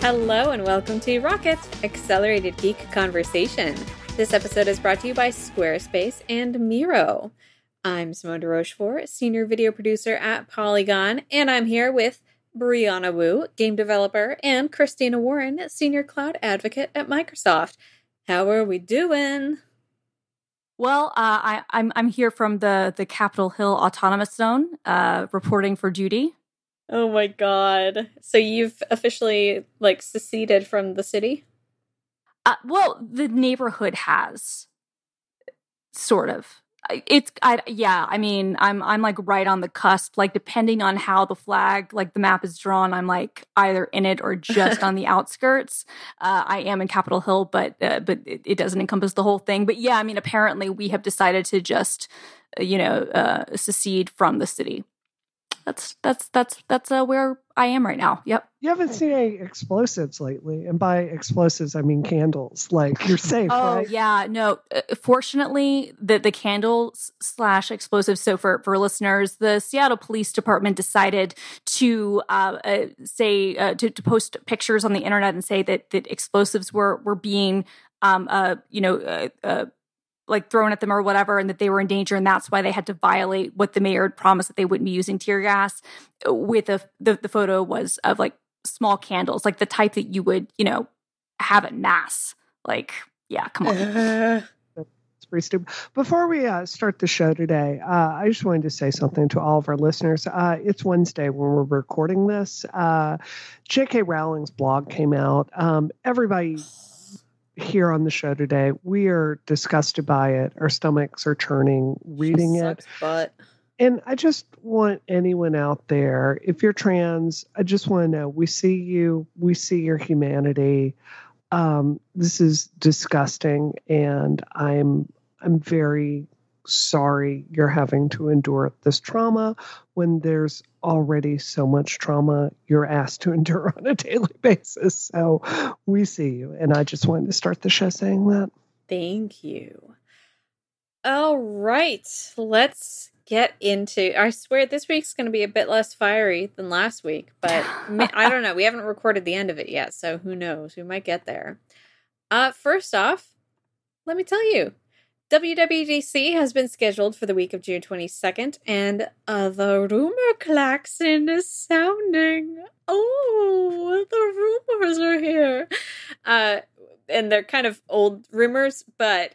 Hello and welcome to Rocket Accelerated Geek Conversation. This episode is brought to you by Squarespace and Miro. I'm Simone de Rochefort, senior video producer at Polygon, and I'm here with Brianna Wu, game developer, and Christina Warren, senior cloud advocate at Microsoft. How are we doing? Well, uh, I, am I'm, I'm here from the the Capitol Hill Autonomous Zone, uh, reporting for duty. Oh my god! So you've officially like seceded from the city? Uh, well, the neighborhood has, sort of. It's I, yeah i mean i'm i'm like right on the cusp. Like depending on how the flag like the map is drawn i'm like either in it or just on the outskirts. Uh, i am in capitol hill but uh, but it, it, doesn't encompass the whole thing. But yeah i mean apparently we have decided to just uh, you know uh, secede from the city that's that's that's that's uh, where I am right now. Yep. You haven't seen any explosives lately, and by explosives I mean candles. Like you're safe. oh right? yeah, no. Uh, fortunately, the the candles slash explosives. So for for listeners, the Seattle Police Department decided to uh, uh, say uh, to, to post pictures on the internet and say that that explosives were were being um, uh, you know, uh, uh, like thrown at them or whatever and that they were in danger and that's why they had to violate what the mayor had promised that they wouldn't be using tear gas with a the, the photo was of like small candles like the type that you would you know have at mass. Like yeah come on. It's pretty stupid. Before we uh, start the show today uh, i just wanted to say something to all of our listeners. Uh, it's wednesday when we're recording this. Uh, j.k rowling's blog came out. Um, everybody here on the show today. We are disgusted by it. Our stomachs are churning reading it. But and I just want anyone out there, if you're trans, I just want to know we see you, we see your humanity. Um, this is disgusting, and I'm I'm very sorry you're having to endure this trauma when there's already so much trauma you're asked to endure on a daily basis. So we see you. And I just wanted to start the show saying that. Thank you. All right. Let's get into I swear this week's going to be a bit less fiery than last week, but I don't know. We haven't recorded the end of it yet, so who knows? We might get there. Uh first off, let me tell you, WWDC has been scheduled for the week of June 22nd, and uh, the rumor klaxon is sounding. Oh, the rumors are here. Uh, and they're kind of old rumors, but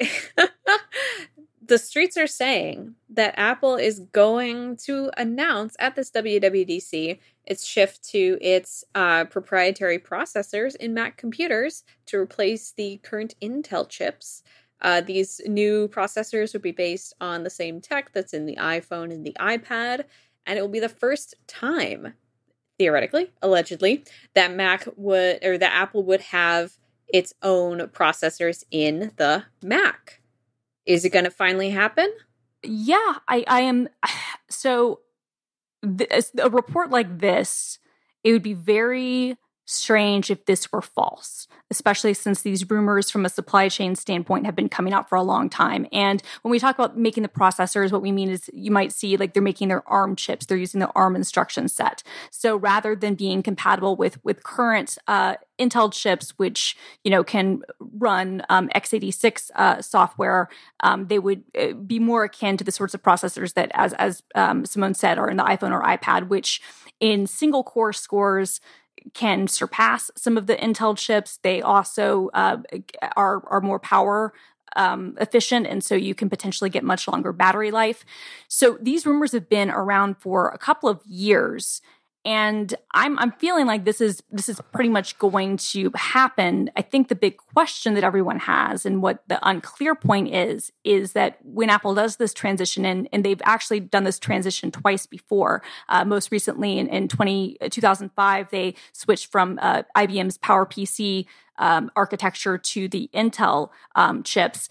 the streets are saying that Apple is going to announce at this WWDC its shift to its uh, proprietary processors in Mac computers to replace the current Intel chips. Uh, these new processors would be based on the same tech that's in the iPhone and the iPad, and it will be the first time, theoretically, allegedly, that Mac would or that Apple would have its own processors in the Mac. Is it going to finally happen? Yeah, I, I am. So, a report like this, it would be very strange if this were false, especially since these rumors from a supply chain standpoint have been coming out for a long time. And when we talk about making the processors, what we mean is you might see like they're making their ARM chips, they're using the ARM instruction set. So rather than being compatible with with current uh, Intel chips, which you know can run um, x86 uh, software, um, they would uh, be more akin to the sorts of processors that, as as um, Simone said, are in the iPhone or iPad, which in single core scores can surpass some of the Intel chips. They also uh, are are more power um, efficient, and so you can potentially get much longer battery life. So these rumors have been around for a couple of years, and I'm I'm feeling like this is this is pretty much going to happen. I think the big question that everyone has and what the unclear point is is that when Apple does this transition and and they've actually done this transition twice before. Uh, most recently in, in 20, 2005 they switched from uh, IBM's PowerPC um, architecture to the Intel um, chips.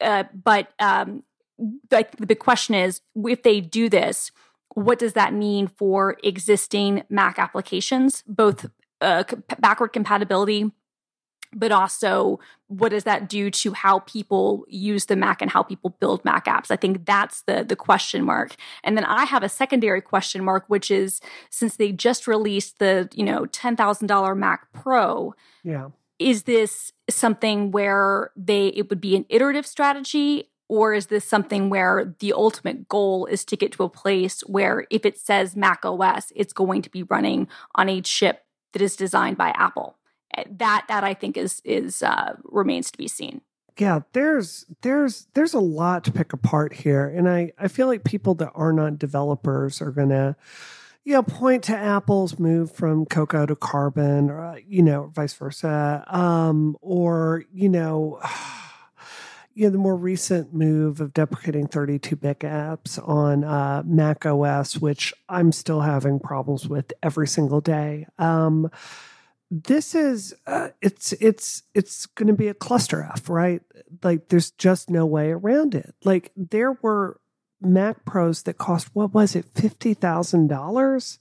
Uh, but um, the, the big question is if they do this what does that mean for existing Mac applications, both uh, backward compatibility but also what does that do to how people use the mac and how people build mac apps? I think that's the the question mark. And then i have a secondary question mark which is since they just released the you know $10000 mac pro yeah. is this something where they it would be an iterative strategy or is this something where the ultimate goal is to get to a place where if it says mac os it's going to be running on a chip that is designed by apple that that I think is is uh, remains to be seen. Yeah, there's there's there's a lot to pick apart here, and I I feel like people that are not developers are gonna you know, point to Apple's move from cocoa to carbon, or uh, you know, vice versa, um, or you know, you know, the more recent move of deprecating 32-bit apps on uh, Mac OS, which I'm still having problems with every single day. Um, this is uh, it's it's it's going to be a cluster F, right? Like there's just no way around it. Like there were Mac Pros that cost what was it fifty thousand dollars?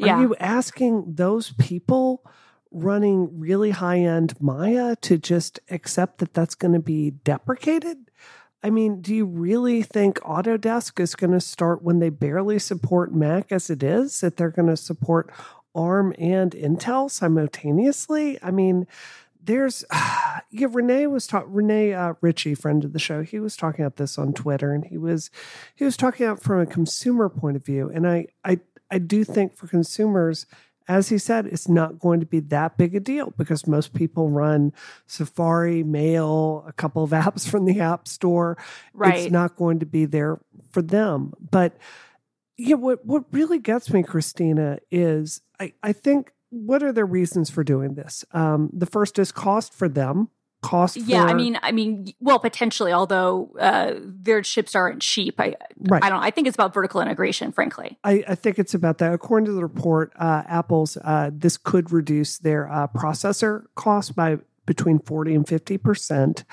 Are yeah. you asking those people running really high end Maya to just accept that that's going to be deprecated? I mean, do you really think Autodesk is going to start when they barely support Mac as it is, that they're going to support ARM and Intel simultaneously. I mean, there's yeah, Rene was talking Rene uh, Ritchie, friend of the show. He was talking about this on Twitter, and he was he was talking about from a consumer point of view. And I I I do think for consumers, as he said, it's not going to be that big a deal because most people run Safari, Mail, a couple of apps from the App Store. Right. It's not going to be there for them, but yeah, what what really gets me, Christina, is I, I think what are their reasons for doing this? Um, the first is cost for them. Cost. Yeah, for, I mean, I mean, well, potentially, although uh, their chips aren't cheap. I, right. I don't. I think it's about vertical integration. Frankly, I, I think it's about that. According to the report, uh, Apple's uh, this could reduce their uh, processor cost by between forty and fifty percent.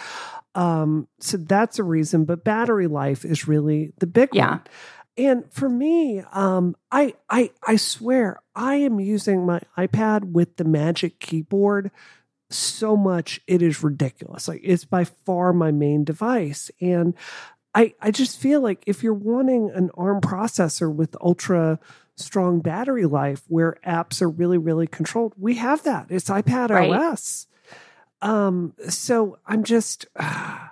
Um, so that's a reason. But battery life is really the big yeah. one. And for me, um, I, I, I swear, I am using my iPad with the Magic Keyboard so much it is ridiculous. Like it's by far my main device, and I, I just feel like if you're wanting an ARM processor with ultra strong battery life, where apps are really, really controlled, we have that. It's iPad right. OS. Um, so I'm just. Uh,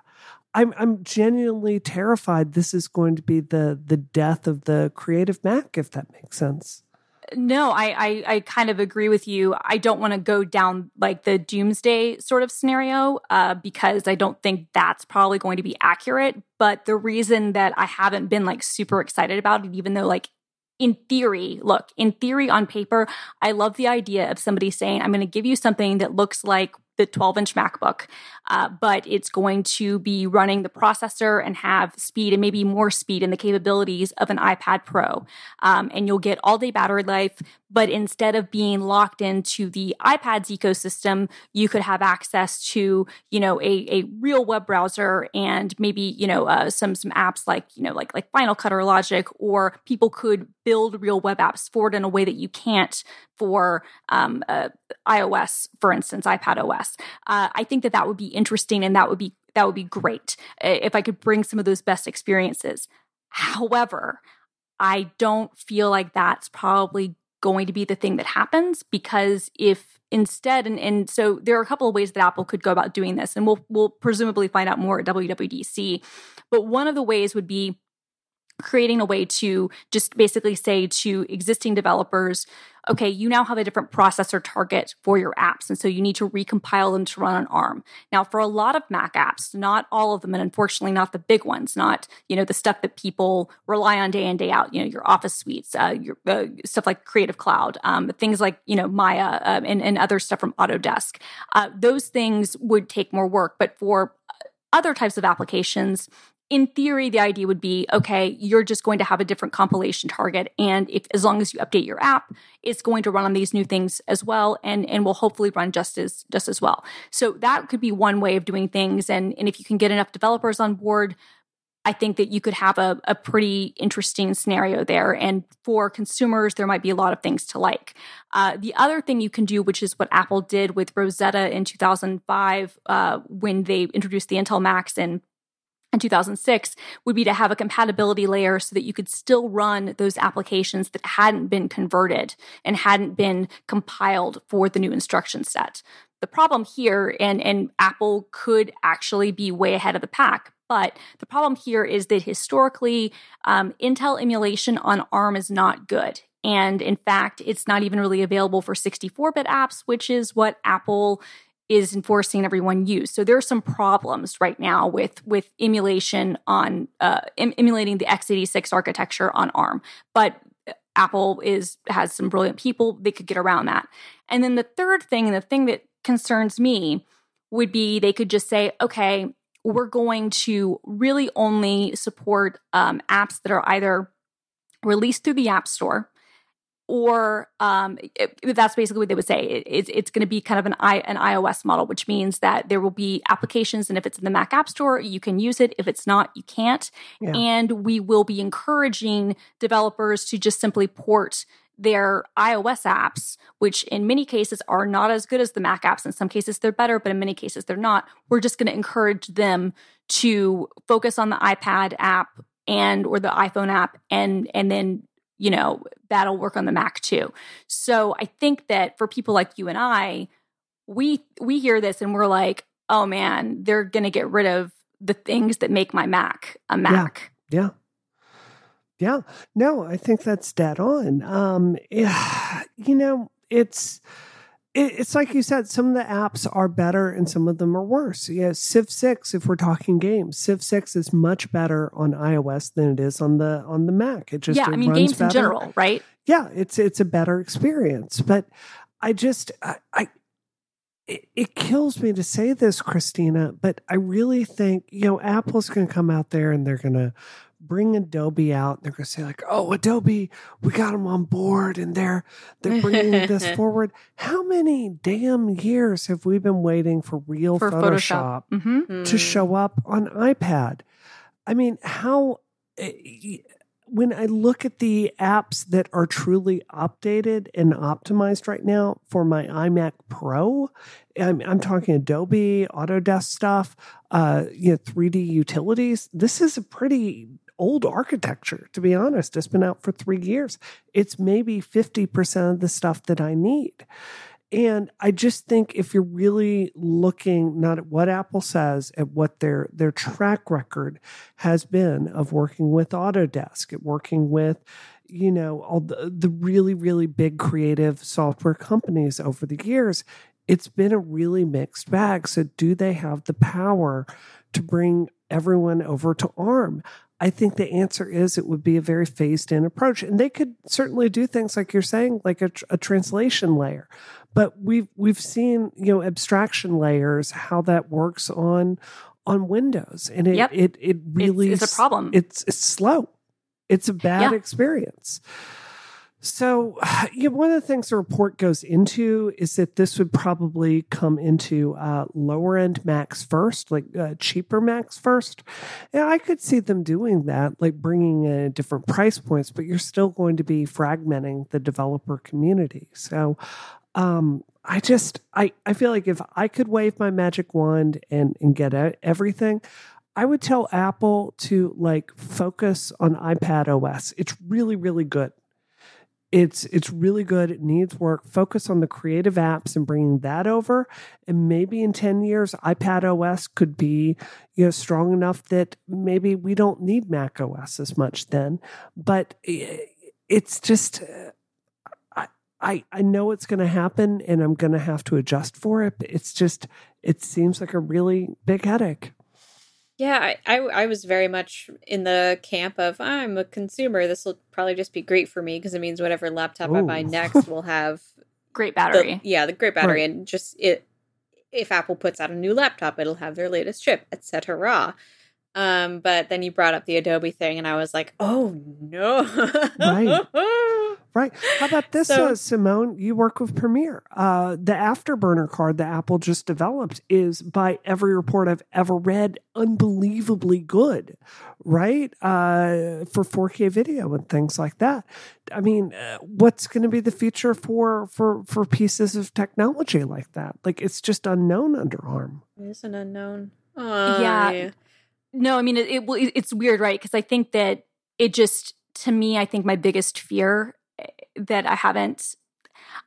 I'm I'm genuinely terrified this is going to be the the death of the creative Mac, if that makes sense. No, I, I, I kind of agree with you. I don't want to go down like the doomsday sort of scenario uh, because I don't think that's probably going to be accurate. But the reason that I haven't been like super excited about it, even though like in theory, look, in theory on paper, I love the idea of somebody saying, I'm going to give you something that looks like the 12 inch MacBook, uh, but it's going to be running the processor and have speed and maybe more speed and the capabilities of an iPad Pro. Um, and you'll get all day battery life, but instead of being locked into the iPad's ecosystem, you could have access to, you know, a, a real web browser and maybe, you know, uh, some, some apps like, you know, like, like Final Cut or Logic, or people could build real web apps for it in a way that you can't for um, uh, iOS, for instance, iPad OS. Uh, I think that that would be interesting and that would be that would be great if I could bring some of those best experiences. However, I don't feel like that's probably going to be the thing that happens because if instead and, and so there are a couple of ways that apple could go about doing this and we'll we'll presumably find out more at wwdc but one of the ways would be creating a way to just basically say to existing developers, okay, you now have a different processor target for your apps. And so you need to recompile them to run on ARM. Now, for a lot of Mac apps, not all of them, and unfortunately not the big ones, not, you know, the stuff that people rely on day in, day out, you know, your office suites, uh, your uh, stuff like Creative Cloud, um, things like, you know, Maya uh, and, and other stuff from Autodesk. Uh, those things would take more work. But for other types of applications, in theory, the idea would be okay, you're just going to have a different compilation target. And if as long as you update your app, it's going to run on these new things as well and, and will hopefully run just as just as well. So that could be one way of doing things. And, and if you can get enough developers on board, I think that you could have a, a pretty interesting scenario there. And for consumers, there might be a lot of things to like. Uh, the other thing you can do, which is what Apple did with Rosetta in 2005 uh, when they introduced the Intel Macs and in 2006 would be to have a compatibility layer so that you could still run those applications that hadn't been converted and hadn't been compiled for the new instruction set. The problem here, and, and Apple could actually be way ahead of the pack, but the problem here is that historically, um, Intel emulation on ARM is not good. And in fact, it's not even really available for 64 bit apps, which is what Apple is enforcing everyone use. So there are some problems right now with with emulation on uh, em- emulating the x86 architecture on ARM. But Apple is has some brilliant people; they could get around that. And then the third thing, and the thing that concerns me, would be they could just say, okay, we're going to really only support um, apps that are either released through the App Store or um, it, that's basically what they would say. It, it's, it's going to be kind of an i an iOS model, which means that there will be applications, and if it's in the Mac App Store, you can use it. If it's not, you can't. Yeah. And we will be encouraging developers to just simply port their iOS apps, which in many cases are not as good as the Mac apps. In some cases, they're better, but in many cases, they're not. We're just going to encourage them to focus on the iPad app and or the iPhone app and and then you know, that'll work on the Mac too. So I think that for people like you and I, we we hear this and we're like, oh man, they're gonna get rid of the things that make my Mac a Mac. Yeah. yeah. Yeah. No, I think that's dead on. Um yeah, you know, it's it's like you said, some of the apps are better and some of them are worse. Yeah, Civ Six, if we're talking games, Civ Six is much better on iOS than it is on the on the Mac. It just yeah, it I mean games better. in general, right? Yeah, it's it's a better experience. But I just I, I it, it kills me to say this, Christina, but I really think you know Apple's going to come out there and they're going to bring Adobe out. They're going to say like, "Oh, Adobe, we got them on board, and they're they're bringing this forward." How many damn years have we been waiting for real for Photoshop, Photoshop. Mm-hmm. to show up on iPad? I mean, how? Eh, when I look at the apps that are truly updated and optimized right now for my iMac Pro, I'm, I'm talking Adobe, Autodesk stuff, uh, you know, 3D utilities. This is a pretty old architecture, to be honest. It's been out for three years. It's maybe 50% of the stuff that I need. And I just think if you're really looking not at what Apple says, at what their their track record has been of working with Autodesk, at working with, you know, all the, the really, really big creative software companies over the years, it's been a really mixed bag. So do they have the power to bring everyone over to ARM? I think the answer is it would be a very phased in approach. And they could certainly do things like you're saying, like a, a, translation layer. But we've we've seen, you know, abstraction layers, how that works on on Windows. And it yep. it, it really it's, it's a problem. It's it's slow. It's a bad yeah. experience. So, you know, one of the things the report goes into is that this would probably come into uh, lower end Macs first, like uh, cheaper Macs first. And I could see them doing that, like bringing in different price points, but you're still going to be fragmenting the developer community. So, um, I just, I, I feel like if I could wave my magic wand and, and get everything, I would tell Apple to like focus on iPad OS. It's really, really good it's it's really good. It needs work. Focus on the creative apps and bringing that over. And maybe in 10 years ipad os could be you know strong enough that maybe we don't need mac os as much then. But it's just uh, i i, I know it's going to happen and i'm going to have to adjust for it. But it's just it seems like a really big headache yeah, I, I, I was very much in the camp of ah, I'm a consumer. This will probably just be great for me because it means whatever laptop Ooh. I buy next will have great battery. The, yeah, the great battery, right. and just it. If Apple puts out a new laptop, it'll have their latest chip, etc. Um, but then you brought up the Adobe thing, and I was like, "Oh no!" right, Right. How about this, So- uh, Simone? You work with Premiere. Uh, the Afterburner card that Apple just developed is, by every report I've ever read, unbelievably good, right? Uh, for 4K video and things like that. I mean, uh, what's going to be the future for for for pieces of technology like that? Like it's just unknown under ARM. It is an unknown. Oh, Yeah. No, I mean it, it it's weird, right? Because I think that it just to me, I think my biggest fear eh, that I haven't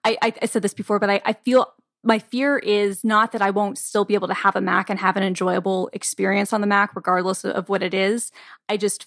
I, I, I said this before, but I, I feel my fear is not that I won't still be able to have a Mac and have an enjoyable experience on the Mac, regardless of, what it is. I just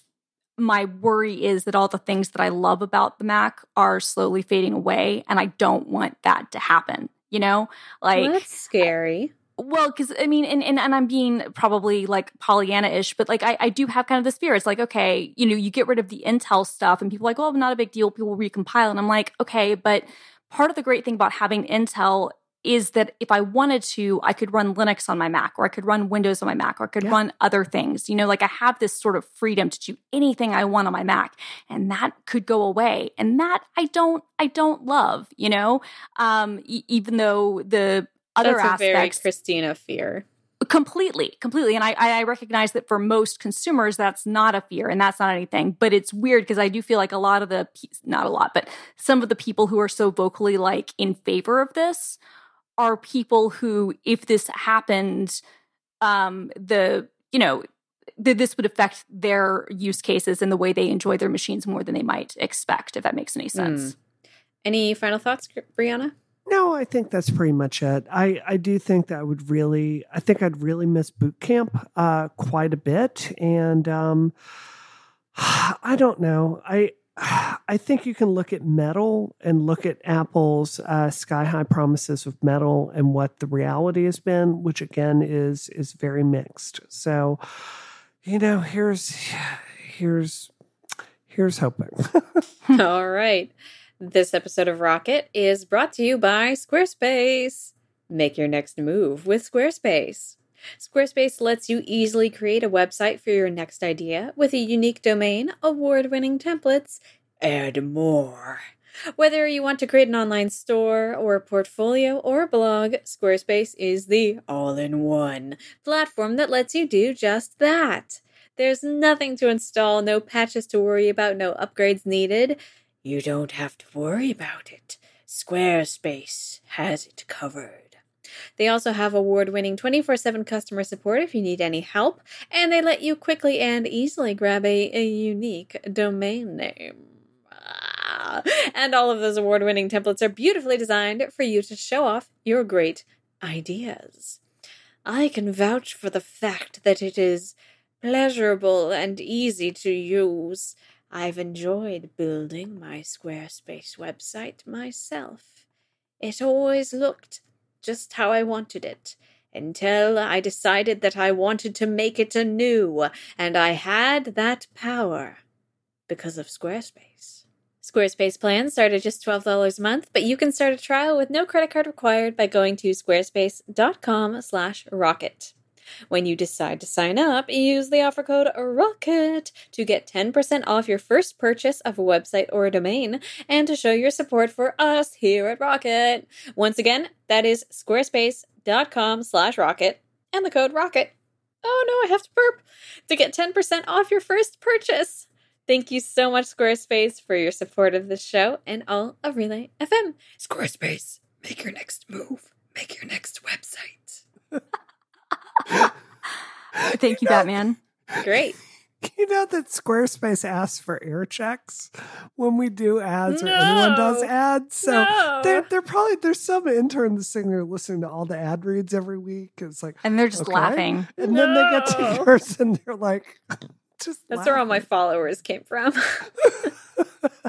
my worry is that all the things that I love about the Mac are slowly fading away, and I don't want that to happen. You know, like Well, that's scary. Well, because I mean, and, and and I'm being probably like Pollyanna-ish, but like I, I do have kind of this fear. It's like, okay, you know, you get rid of the Intel stuff, and people are like, oh, not a big deal. People recompile, and I'm like, okay, but part of the great thing about having Intel is that if I wanted to, I could run Linux on my Mac, or I could run Windows on my Mac, or I could Yeah. run other things. You know, like I have this sort of freedom to do anything I want on my Mac, and that could go away, and that I don't, I don't love. You know, um, e- even though the other That's a very Christina fear. completely completely and I, I recognize that for most consumers that's not a fear and that's not anything but it's weird because i do feel like a lot of the not a lot but some of the people who are so vocally like in favor of this are people who if this happened um the you know th- this would affect their use cases and the way they enjoy their machines more than they might expect if that makes any sense Any final thoughts, Brianna? No, I think that's pretty much it. I, I do think that I would really, I think I'd really miss boot camp uh, quite a bit. And um, I don't know. I, I think you can look at metal and look at Apple's uh, sky high promises of metal and what the reality has been, which again is is very mixed. So, you know, here's here's here's hoping. All right. This episode of Rocket is brought to you by Squarespace. Make your next move with Squarespace. Squarespace lets you easily create a website for your next idea with a unique domain, award winning templates, and more. Whether you want to create an online store or a portfolio or a blog, Squarespace is the all in one platform that lets you do just that. There's nothing to install, no patches to worry about, no upgrades needed. You don't have to worry about it. Squarespace has it covered. They also have award winning 24 7 customer support if you need any help, and they let you quickly and easily grab a, a unique domain name. Ah, And all of those award winning templates are beautifully designed for you to show off your great ideas. I can vouch for the fact that it is pleasurable and easy to use. I've enjoyed building my Squarespace website myself. It always looked just how I wanted it until I decided that I wanted to make it anew, and I had that power because of Squarespace. Squarespace plans start at just $12 a month, but you can start a trial with no credit card required by going to squarespace.com/rocket. When you decide to sign up, use the offer code ROCKET to get 10% off your first purchase of a website or a domain and to show your support for us here at Rocket. Once again, that is squarespace.com slash rocket and the code ROCKET. Oh no, I have to burp to get 10% off your first purchase. Thank you so much, Squarespace, for your support of this show and all of Relay FM. Squarespace, make your next move, make your next website. thank you batman Great. You know that Squarespace asks for air checks when we do ads or anyone does ads. So No. they're, they're probably there's some intern that's sitting there listening to all the ad reads every week. It's like, and they're just Okay. laughing and then they get to No. yours and they're like, just That's where all my followers came from.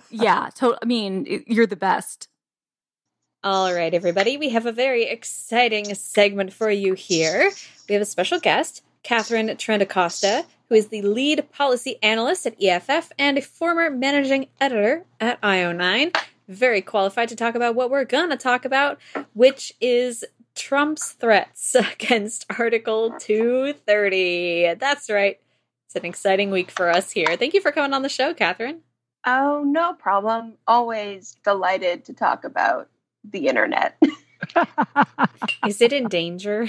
yeah to- i mean you're the best All right, everybody, we have a very exciting segment for you here. We have a special guest, Katharine Trendacosta, who is the lead policy analyst at EFF and a former managing editor at IO9. Very qualified to talk about what we're going to talk about, which is Trump's threats against Article 230. That's right. It's an exciting week for us here. Thank you for coming on the show, Katharine. Oh, no problem. Always delighted to talk about the internet. Is it in danger?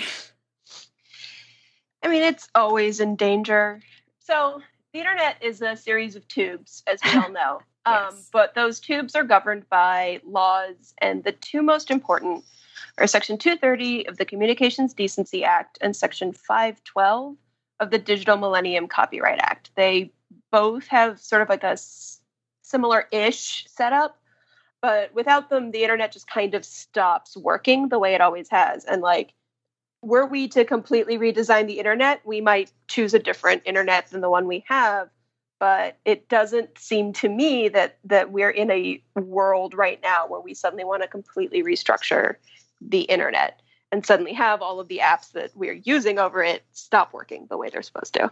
I mean, it's always in danger. So, the internet is a series of tubes, as we all know. Um, but those tubes are governed by laws, and the two most important are Section 230 of the Communications Decency Act and Section 512 of the Digital Millennium Copyright Act. They both have sort of like a similar ish setup, but without them, the internet just kind of stops working the way it always has. And like, were we to completely redesign the internet, we might choose a different internet than the one we have. But it doesn't seem to me that that we're in a world right now where we suddenly want to completely restructure the internet and suddenly have all of the apps that we're using over it stop working the way they're supposed to.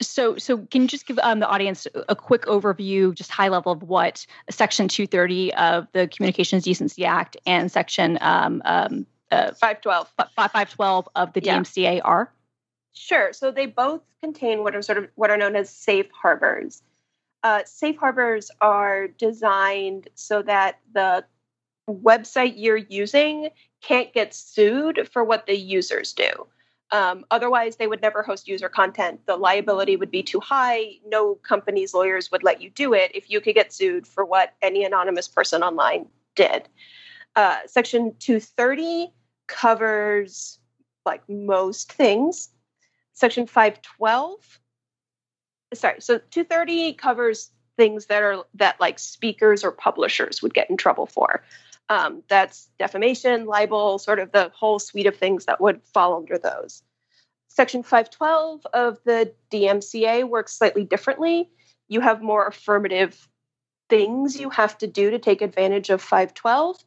So, so can you just give um, the audience a quick overview, just high level, of what Section 230 of the Communications Decency Act and Section um, um, uh, 512. 512 of the Yeah. DMCA are? Sure. So they both contain what are sort of what are known as safe harbors. Uh, safe harbors are designed so that the website you're using can't get sued for what the users do. Um, otherwise, they would never host user content. The liability would be too high. No company's lawyers would let you do it if you could get sued for what any anonymous person online did. Uh, Section 230 covers like most things. Section 512, sorry, so 230 covers things that are that like speakers or publishers would get in trouble for. Um, that's defamation, libel, sort of the whole suite of things that would fall under those. Section 512 of the DMCA works slightly differently. You have more affirmative things you have to do to take advantage of 512.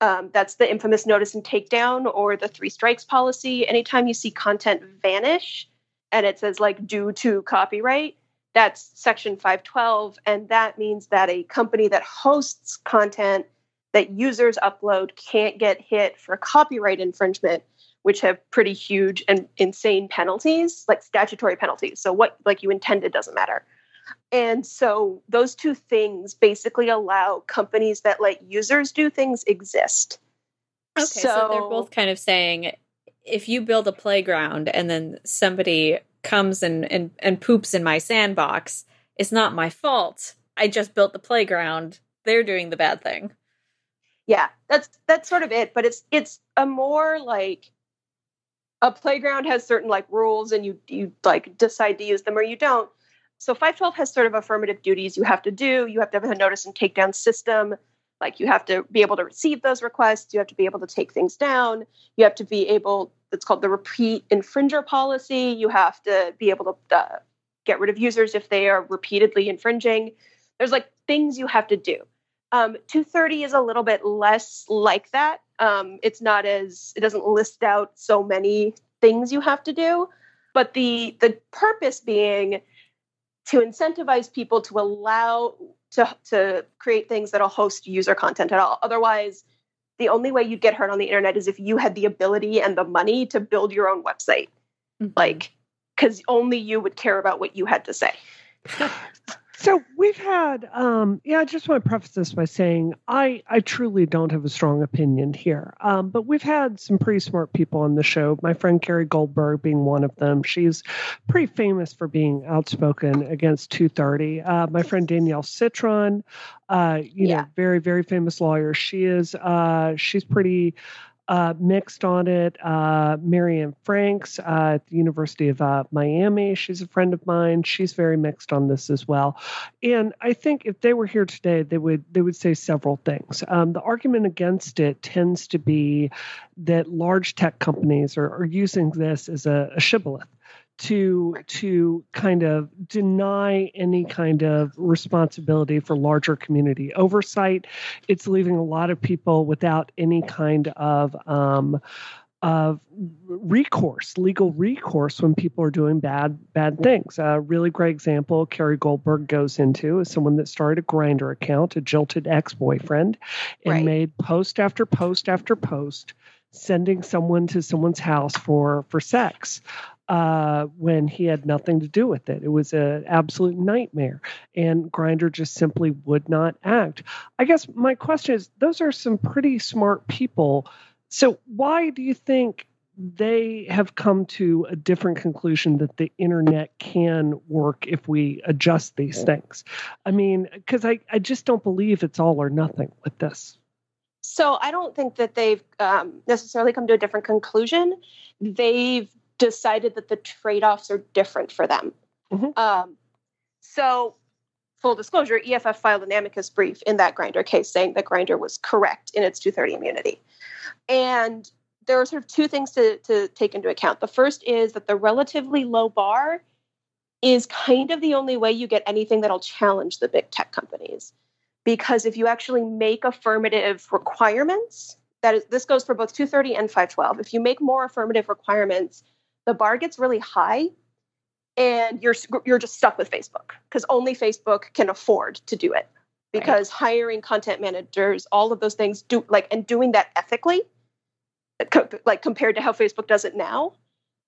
Um, that's the infamous notice and takedown or the three strikes policy. Anytime you see content vanish and it says like due to copyright, that's section 512. And that means that a company that hosts content that users upload can't get hit for copyright infringement, which have pretty huge and insane penalties, like statutory penalties. So what like you intended doesn't matter. And so those two things basically allow companies that let users do things exist. Okay, so, they're both kind of saying if you build a playground and then somebody comes and, and, and poops in my sandbox, it's not my fault. I just built the playground. They're doing the bad thing. Yeah, that's that's sort of it. But it's it's a more like a playground has certain like rules and you you like decide to use them or you don't. So 512 has sort of affirmative duties you have to do. You have to have a notice and takedown system. Like you have to be able to receive those requests. You have to be able to take things down. You have to be able, it's called the repeat infringer policy. You have to be able to uh, get rid of users if they are repeatedly infringing. There's like things you have to do. Um, 230 is a little bit less like that. Um, it's not as, it doesn't list out so many things you have to do. But the the purpose being to incentivize people to allow to, to create things that'll host user content at all. Otherwise, the only way you'd get hurt on the internet is if you had the ability and the money to build your own website. Mm-hmm. Like, because only you would care about what you had to say. So we've had, um, yeah. I just want to preface this by saying I, I truly don't have a strong opinion here, um, but we've had some pretty smart people on the show. My friend Carrie Goldberg being one of them. She's pretty famous for being outspoken against 230. Uh, my friend Danielle Citron, uh, you Yeah. know, very very famous lawyer. She is. Uh, she's pretty uh, mixed on it. Uh, Mary Anne Franks uh, at the University of uh, Miami. She's a friend of mine. She's very mixed on this as well. And I think if they were here today, they would they would say several things. Um, the argument against it tends to be that large tech companies are, are using this as a, a shibboleth to to kind of deny any kind of responsibility for larger community oversight. It's leaving a lot of people without any kind of um, of recourse, legal recourse when people are doing bad bad things. A really great example Carrie Goldberg goes into is someone that started a Grindr account, a jilted ex-boyfriend, and Right. made post after post after post sending someone to someone's house for for sex uh, when he had nothing to do with it. It was an absolute nightmare, and Grindr just simply would not act. I guess my question is: those are some pretty smart people. So why do you think they have come to a different conclusion that the internet can work if we adjust these things? I mean, because I, I just don't believe it's all or nothing with this. So I don't think that they've um, necessarily come to a different conclusion. They've decided that the trade-offs are different for them. Mm-hmm. Um, so, full disclosure, EFF filed an amicus brief in that Grindr case, saying that Grindr was correct in its 230 immunity, and there are sort of two things to, to take into account. The first is that the relatively low bar is kind of the only way you get anything that'll challenge the big tech companies because if you actually make affirmative requirements that is this goes for both 230 and 512 if you make more affirmative requirements the bar gets really high and you're you're just stuck with facebook because only facebook can afford to do it. Because right. hiring content managers all of those things do like and doing that ethically uh, like compared to how facebook does it now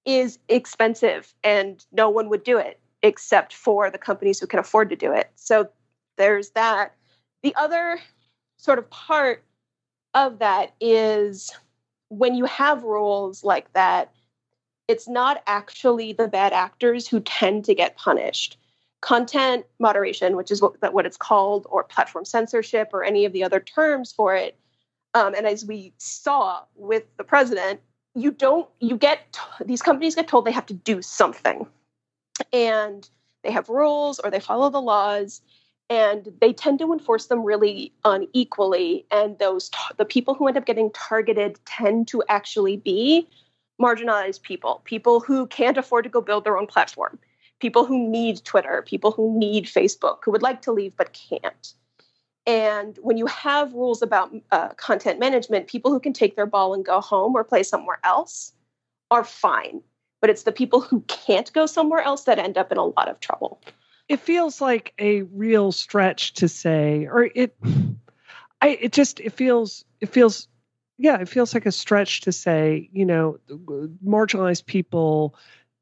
is expensive and no one would do it except for the companies who can afford to do it. So there's that. The other sort of part of that is when you have rules like that, it's not actually the bad actors who tend to get punished. Content moderation, which is what, what it's called, or platform censorship, or any of the other terms for it. Um, and as we saw with the president, you don't, you get, these companies get told they have to do something. And they have rules or they follow the laws and they tend to enforce them really unequally and those the people who end up getting targeted tend to actually be marginalized people people who can't afford to go build their own platform people who need twitter people who need facebook who would like to leave but can't. And when you have rules about uh, content management people who can take their ball and go home or play somewhere else are fine. But it's the people who can't go somewhere else that end up in a lot of trouble. It feels like a real stretch to say or it i it just it feels it feels yeah it feels like a stretch to say you know marginalized people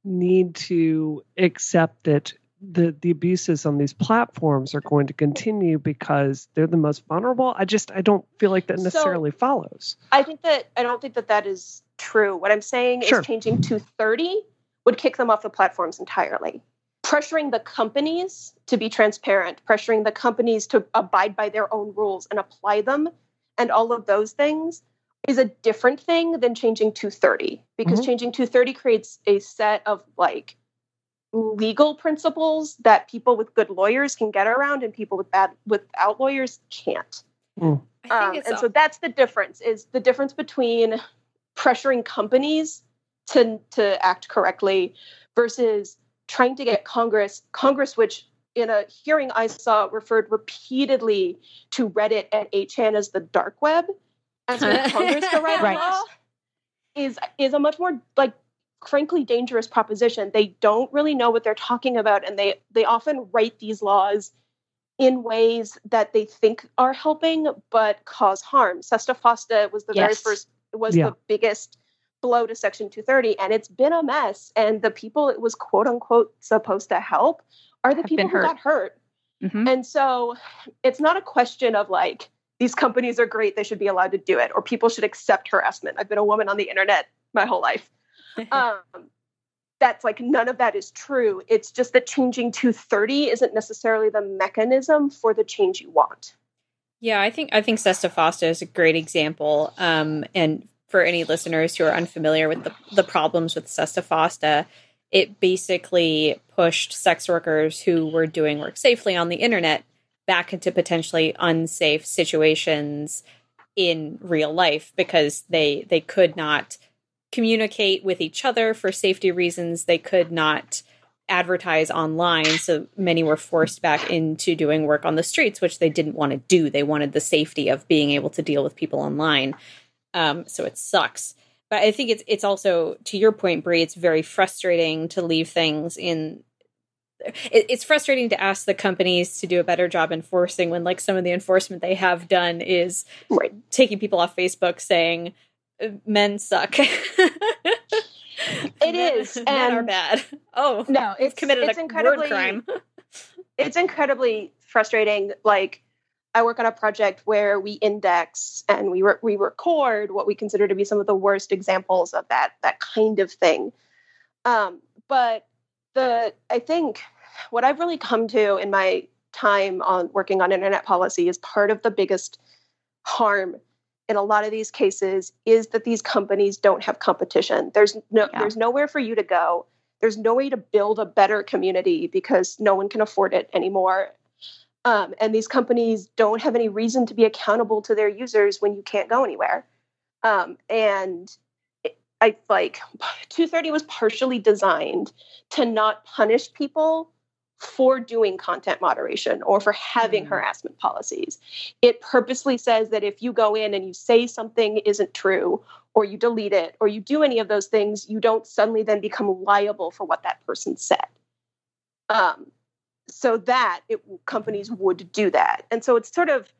need to accept that the the abuses on these platforms are going to continue because they're the most vulnerable. I just i don't feel like that necessarily so, follows. I think that i don't think that that is true. What i'm saying sure. is changing to 30 would kick them off the platforms entirely. Pressuring the companies to be transparent, pressuring the companies to abide by their own rules and apply them, and all of those things is a different thing than changing 230 because mm-hmm. changing 230 creates a set of like legal principles that people with good lawyers can get around and people with bad without lawyers can't. Mm. Um, and so that's the difference is the difference between pressuring companies to to act correctly versus trying to get Congress, Congress, which in a hearing I saw referred repeatedly to Reddit and 8chan as the dark web, as Congress to write right. law, is is a much more like frankly dangerous proposition. They don't really know what they're talking about, and they they often write these laws in ways that they think are helping but cause harm. SESTA FOSTA was the yes. very first was yeah. the biggest blow to Section 230, and it's been a mess. And the people it was quote unquote supposed to help are the Have people who got hurt. Mm-hmm. And so it's not a question of like, these companies are great, they should be allowed to do it, or people should accept harassment. I've been a woman on the internet my whole life. um, that's like none of that is true. It's just that changing 230 isn't necessarily the mechanism for the change you want. Yeah, I think I think SESTA FOSTA is a great example. Um, and for any listeners who are unfamiliar with the, the problems with SESTA FOSTA, it basically pushed sex workers who were doing work safely on the internet back into potentially unsafe situations in real life because they they could not communicate with each other for safety reasons they could not advertise online so many were forced back into doing work on the streets which they didn't want to do they wanted the safety of being able to deal with people online um, so it sucks. But I think it's it's also to your point, Brie. It's very frustrating to leave things in. It, it's frustrating to ask the companies to do a better job enforcing when, like, some of the enforcement they have done is right. taking people off Facebook saying uh, men suck. It is, Men, men are bad. Oh no, it's committed it's a incredibly word crime. it's incredibly frustrating. Like I work on a project where we index and we re- we record what we consider to be some of the worst examples of that that kind of thing. Um, but the I think what I've really come to in my time on working on internet policy is part of the biggest harm in a lot of these cases is that these companies don't have competition. There's no Yeah. there's nowhere for you to go. There's no way to build a better community because no one can afford it anymore. Um, and these companies don't have any reason to be accountable to their users when you can't go anywhere. Um, and I like 230 was partially designed to not punish people for doing content moderation or for having Mhm. harassment policies. It purposely says that if you go in and you say something isn't true, or you delete it, or you do any of those things, you don't suddenly then become liable for what that person said. Um, so that it, companies would do that, and so it's sort of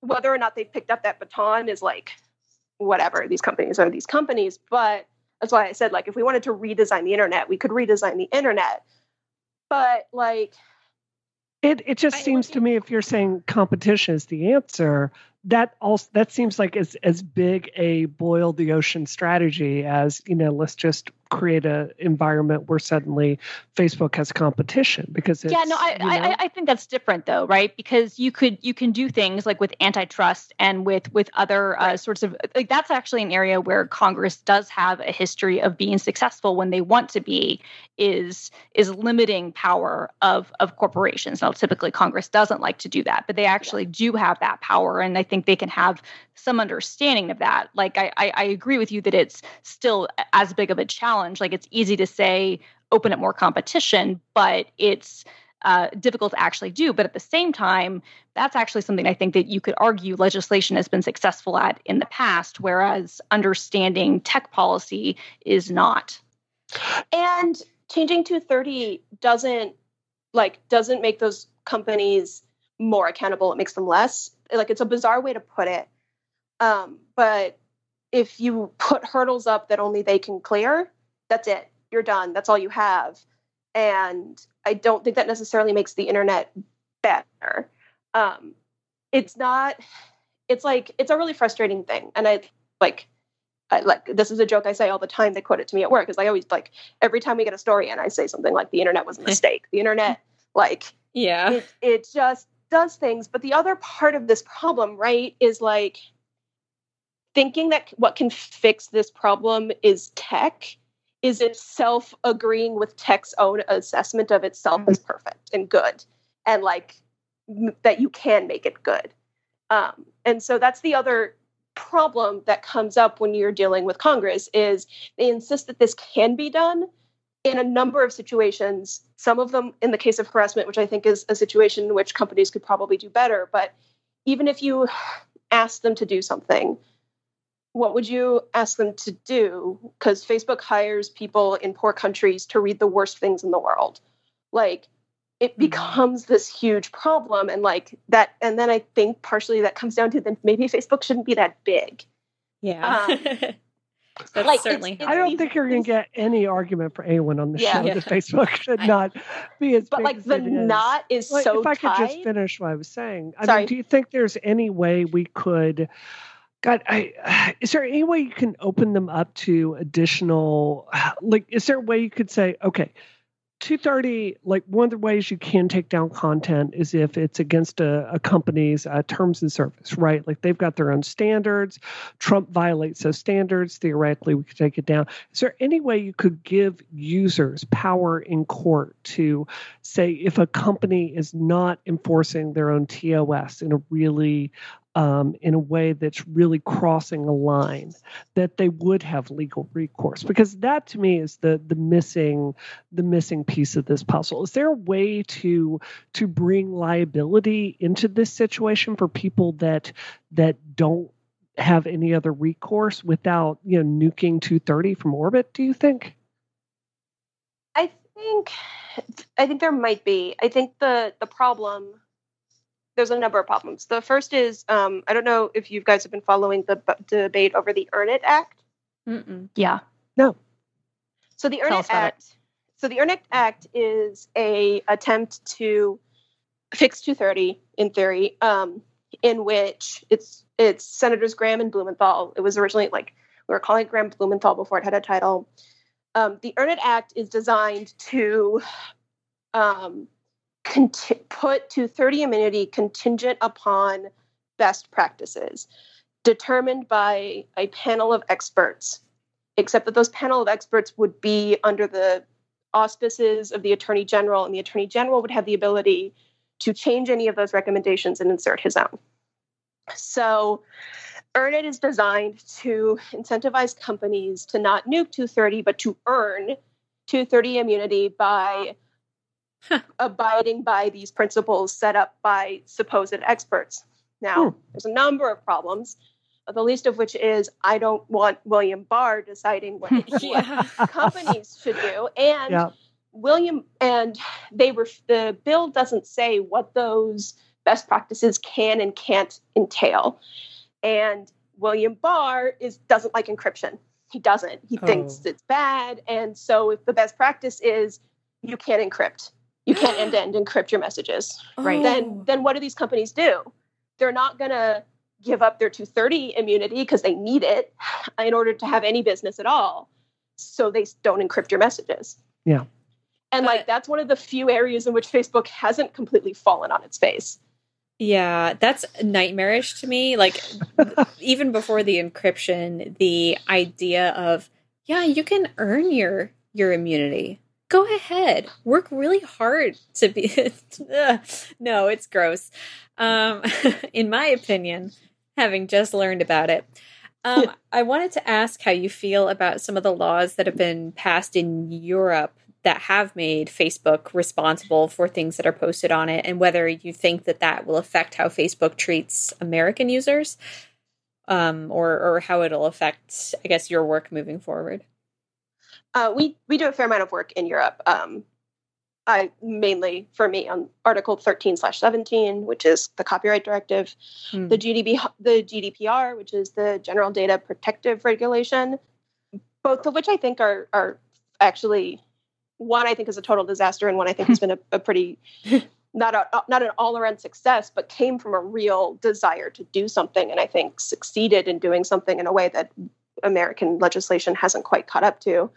whether or not they picked up that baton is like whatever. These companies are these companies, but that's why I said like if we wanted to redesign the internet, we could redesign the internet. But like It it just I- seems to me if you're saying competition is the answer, that also that seems like as as big a boil the ocean strategy as you know let's just create a environment where suddenly Facebook has competition because it's, yeah no I, you know, I i think that's different though right? Because you could you can do things like with antitrust and with with other uh, sorts of like that's actually an area where congress does have a history of being successful when they want to be is is limiting power of of corporations. Now typically congress doesn't like to do that but they actually do have that power and i think they can have some understanding of that. Like I, I i agree with you that it's still as big of a challenge. Like it's easy to say open up more competition, but it's uh, difficult to actually do. But at the same time, that's actually something I think that you could argue legislation has been successful at in the past, whereas understanding tech policy is not. and changing 230 doesn't like doesn't make those companies more accountable. It makes them less. Like it's a bizarre way to put it um, but if you put hurdles up that only they can clear that's it you're done that's all you have and i don't think that necessarily makes the internet better um, it's not it's like it's a really frustrating thing and i like I, like this is a joke I say all the time. They quote it to me at work. Is I always like every time we get a story and I say something like the internet was a mistake. the internet, like Yeah. it, it just does things. But the other part of this problem, right, is like thinking that what can fix this problem is tech is itself agreeing with tech's own assessment of itself as perfect and good and like m- that you can make it good. Um, and so that's the other problem that comes up when you're dealing with congress is they insist that this can be done in a number of situations some of them in the case of harassment which i think is a situation in which companies could probably do better but even if you ask them to do something what would you ask them to do because facebook hires people in poor countries to read the worst things in the world like it Mhm. becomes this huge problem and like that and then i think partially that comes down to then maybe facebook shouldn't be that big Yeah. That's like, certainly it's I don't think you're going to get any argument for anyone on the Yeah. show Yeah. that Facebook should I- not be as but big like as the it is. knot is Like, so if I could just finish what I was saying, I Sorry. mean, do you think there's any way we could? God, I, is there any way you can open them up to additional? Like, is there a way you could say, okay, 230, like one of the ways you can take down content is if it's against a, a company's uh, terms and service, right? Like they've got their own standards. Trump violates those standards. Theoretically, we could take it down. Is there any way you could give users power in court to say if a company is not enforcing their own TOS in a really um, in a way that's really crossing a line, that they would have legal recourse? Because that to me is the the missing the missing piece of this puzzle. Is there a way to to bring liability into this situation for people that that don't have any other recourse without you know nuking 230 from orbit? Do you think? I think I think there might be. I think the the problem there's a number of problems. The first is um, I don't know if you guys have been following the b- debate over the Earn It Act. Mm-mm. Yeah. No. So the Tell Earn us It about it. Act. So the Earn It Act is a attempt to fix 230 in theory, um, in which it's it's Senators Graham and Blumenthal. It was originally like we were calling it Graham Blumenthal before it had a title. Um, the Earn It Act is designed to um, conti- put 230 immunity contingent upon best practices determined by a panel of experts, except that those panel of experts would be under the auspices of the Attorney General, and the Attorney General would have the ability to change any of those recommendations and insert his own. So, Earn It is designed to incentivize companies to not nuke 230, but to earn 230 immunity by. abiding by these principles set up by supposed experts. Now, Hmm. there's a number of problems, uh, the least of which is I don't want William Barr deciding what, what companies should do. And Yeah. William and they were the bill doesn't say what those best practices can and can't entail. And William Barr is doesn't like encryption. He doesn't. He thinks Oh. it's bad. And so if the best practice is you can't encrypt, you can't end to end encrypt your messages, Right. then oh. then what do these companies do? They're not gonna give up their 230 immunity because they need it in order to have any business at all. So they don't encrypt your messages. Yeah. And like that's one of the few areas in which Facebook hasn't completely fallen on its face. Yeah, that's nightmarish to me. Like even before the encryption, the idea of yeah, you can earn your your immunity. Go ahead. Work really hard to be No, it's gross. Um in my opinion, having just learned about it. Um I wanted to ask how you feel about some of the laws that have been passed in Europe that have made Facebook responsible for things that are posted on it, and whether you think that that will affect how Facebook treats American users, um, or or how it'll affect, I guess, your work moving forward. Uh, we we do a fair amount of work in Europe. Um, I mainly for me on Article 13 slash 17, which is the copyright directive, Hmm. the GDP the GDPR, which is the General Data Protective Regulation, both of which I think are are actually one I think is a total disaster, and one I think has been a, a pretty not a not an all around success, but came from a real desire to do something, and I think succeeded in doing something in a way that American legislation hasn't quite caught up to,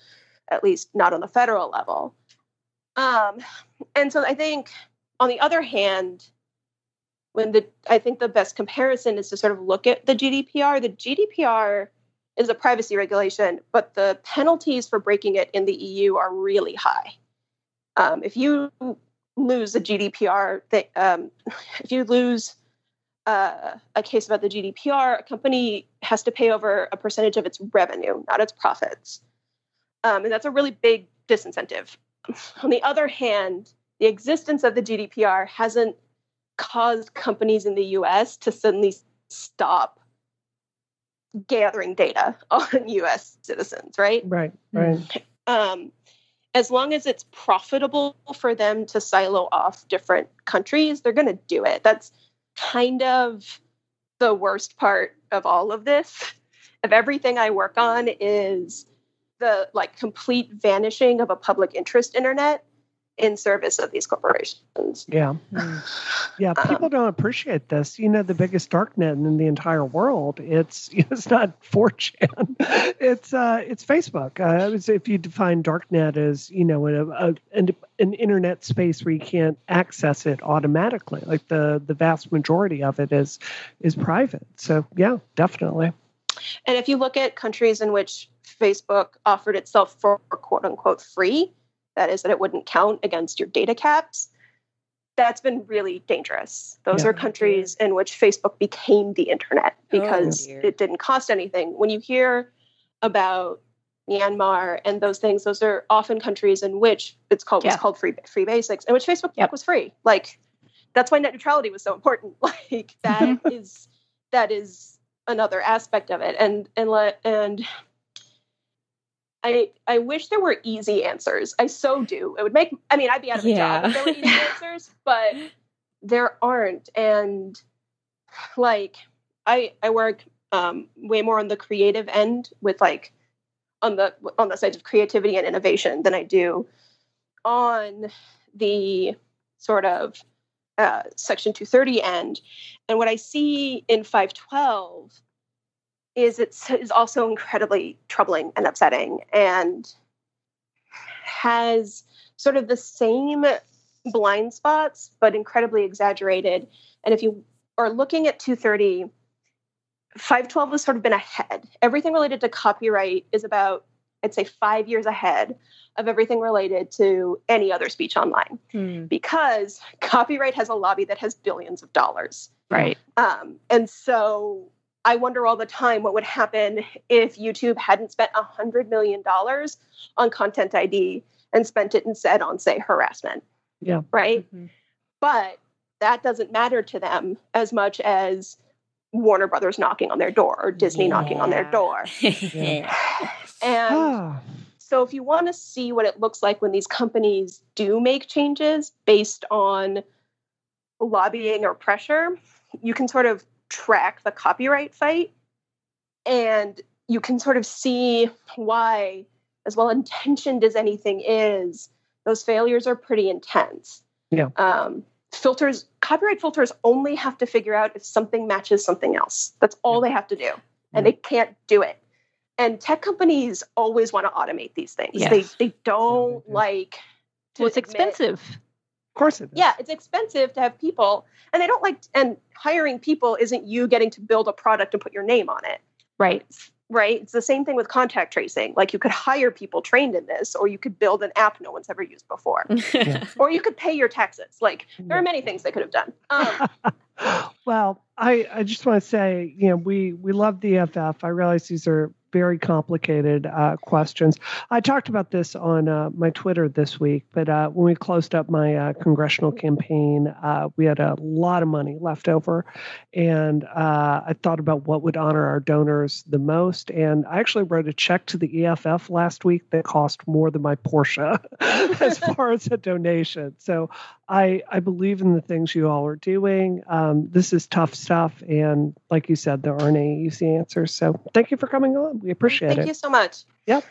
at least not on the federal level. Um, and so I think, on the other hand, when the I think the best comparison is to sort of look at the GDPR. The GDPR is a privacy regulation, but the penalties for breaking it in the EU are really high. Um, if you lose a GDPR, they, um, if you lose uh, a case about the GDPR, a company has to pay over a percentage of its revenue, not its profits. Um, and that's a really big disincentive. On the other hand, the existence of the GDPR hasn't caused companies in the US to suddenly stop gathering data on US citizens, right? Right, right. um, as long as it's profitable for them to silo off different countries, they're going to do it. That's kind of the worst part of all of this. Of everything I work on is the like complete vanishing of a public interest internet in service of these corporations. Yeah. Hmm. Yeah, Um, people don't appreciate this. You know, the biggest darknet in the entire world. It's it's not 4chan. It's uh, it's Facebook. Uh, it's- if you define darknet as you know a, a, an, an internet space where you can't access it automatically, like the the vast majority of it is is private. So yeah, definitely. And if you look at countries in which Facebook offered itself for quote unquote free, that is, that it wouldn't count against your data caps, that's been really dangerous. Those Yeah. are countries in which Facebook became the internet Oh, because dear. it didn't cost anything. When you hear about Myanmar and those things, those are often countries in which it's called Yeah. called free free basics, in which Facebook Yep. was free. Like that's why net neutrality was so important. Like that mm-hmm. is that is another aspect of it and and let and I I wish there were easy answers. I so do. It would make I mean I'd be out of a Yeah. job if there were easy answers, but there aren't. And like I I work um way more on the creative end with like on the on the sides of creativity and innovation than I do on the sort of uh, Section 230 end. And what I see in 512 is it is also incredibly troubling and upsetting and has sort of the same blind spots, but incredibly exaggerated. And if you are looking at 230, 512 has sort of been ahead. Everything related to copyright is about, I'd say, five years ahead of everything related to any other speech online hmm. because copyright has a lobby that has billions of dollars. Right. Um, and so I wonder all the time what would happen if YouTube hadn't spent a $100 million on Content ID and spent it instead on, say, harassment. Yeah. Right. Mm-hmm. But that doesn't matter to them as much as Warner Brothers knocking on their door or Disney yeah. knocking on their door. and so, if you want to see what it looks like when these companies do make changes based on lobbying or pressure, you can sort of track the copyright fight and you can sort of see why, as well intentioned as anything is, those failures are pretty intense. Yeah. Um, filters, copyright filters only have to figure out if something matches something else. That's all they have to do. And they can't do it. And tech companies always want to automate these things. Yes. They they don't yeah, like well, it's admit, expensive. Of course it is. Yeah, it's expensive to have people. And they don't like and hiring people isn't you getting to build a product and put your name on it. Right right? It's the same thing with contact tracing. Like you could hire people trained in this, or you could build an app no one's ever used before, yeah. or you could pay your taxes. Like there are many things they could have done. Um, well, I, I just want to say, you know, we we love the EFF. I realize these are very complicated uh, questions. I talked about this on uh, my Twitter this week, but uh, when we closed up my uh, congressional campaign, uh, we had a lot of money left over. And uh, I thought about what would honor our donors the most. And I actually wrote a check to the EFF last week that cost more than my Porsche as far as a donation. So I, I believe in the things you all are doing. Um, this is tough stuff. And like you said, there aren't any easy answers. So thank you for coming on. We appreciate thank it. Thank you so much. Yep.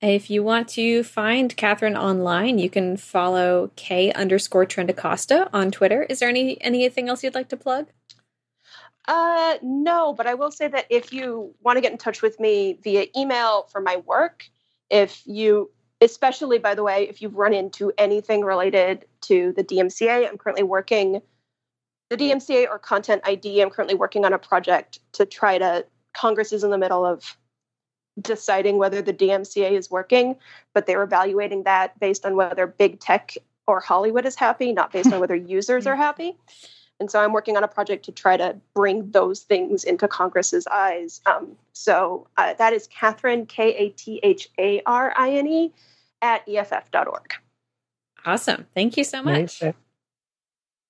If you want to find Katharine online, you can follow K underscore Trendacosta on Twitter. Is there any anything else you'd like to plug? Uh, no, but I will say that if you want to get in touch with me via email for my work, if you especially by the way if you've run into anything related to the dmca i'm currently working the dmca or content id i'm currently working on a project to try to congress is in the middle of deciding whether the dmca is working but they're evaluating that based on whether big tech or hollywood is happy not based on whether users are happy and so i'm working on a project to try to bring those things into congress's eyes um, so uh, that is katharine k-a-t-h-a-r-i-n-e at EFF.org. Awesome. Thank you so much. Nice.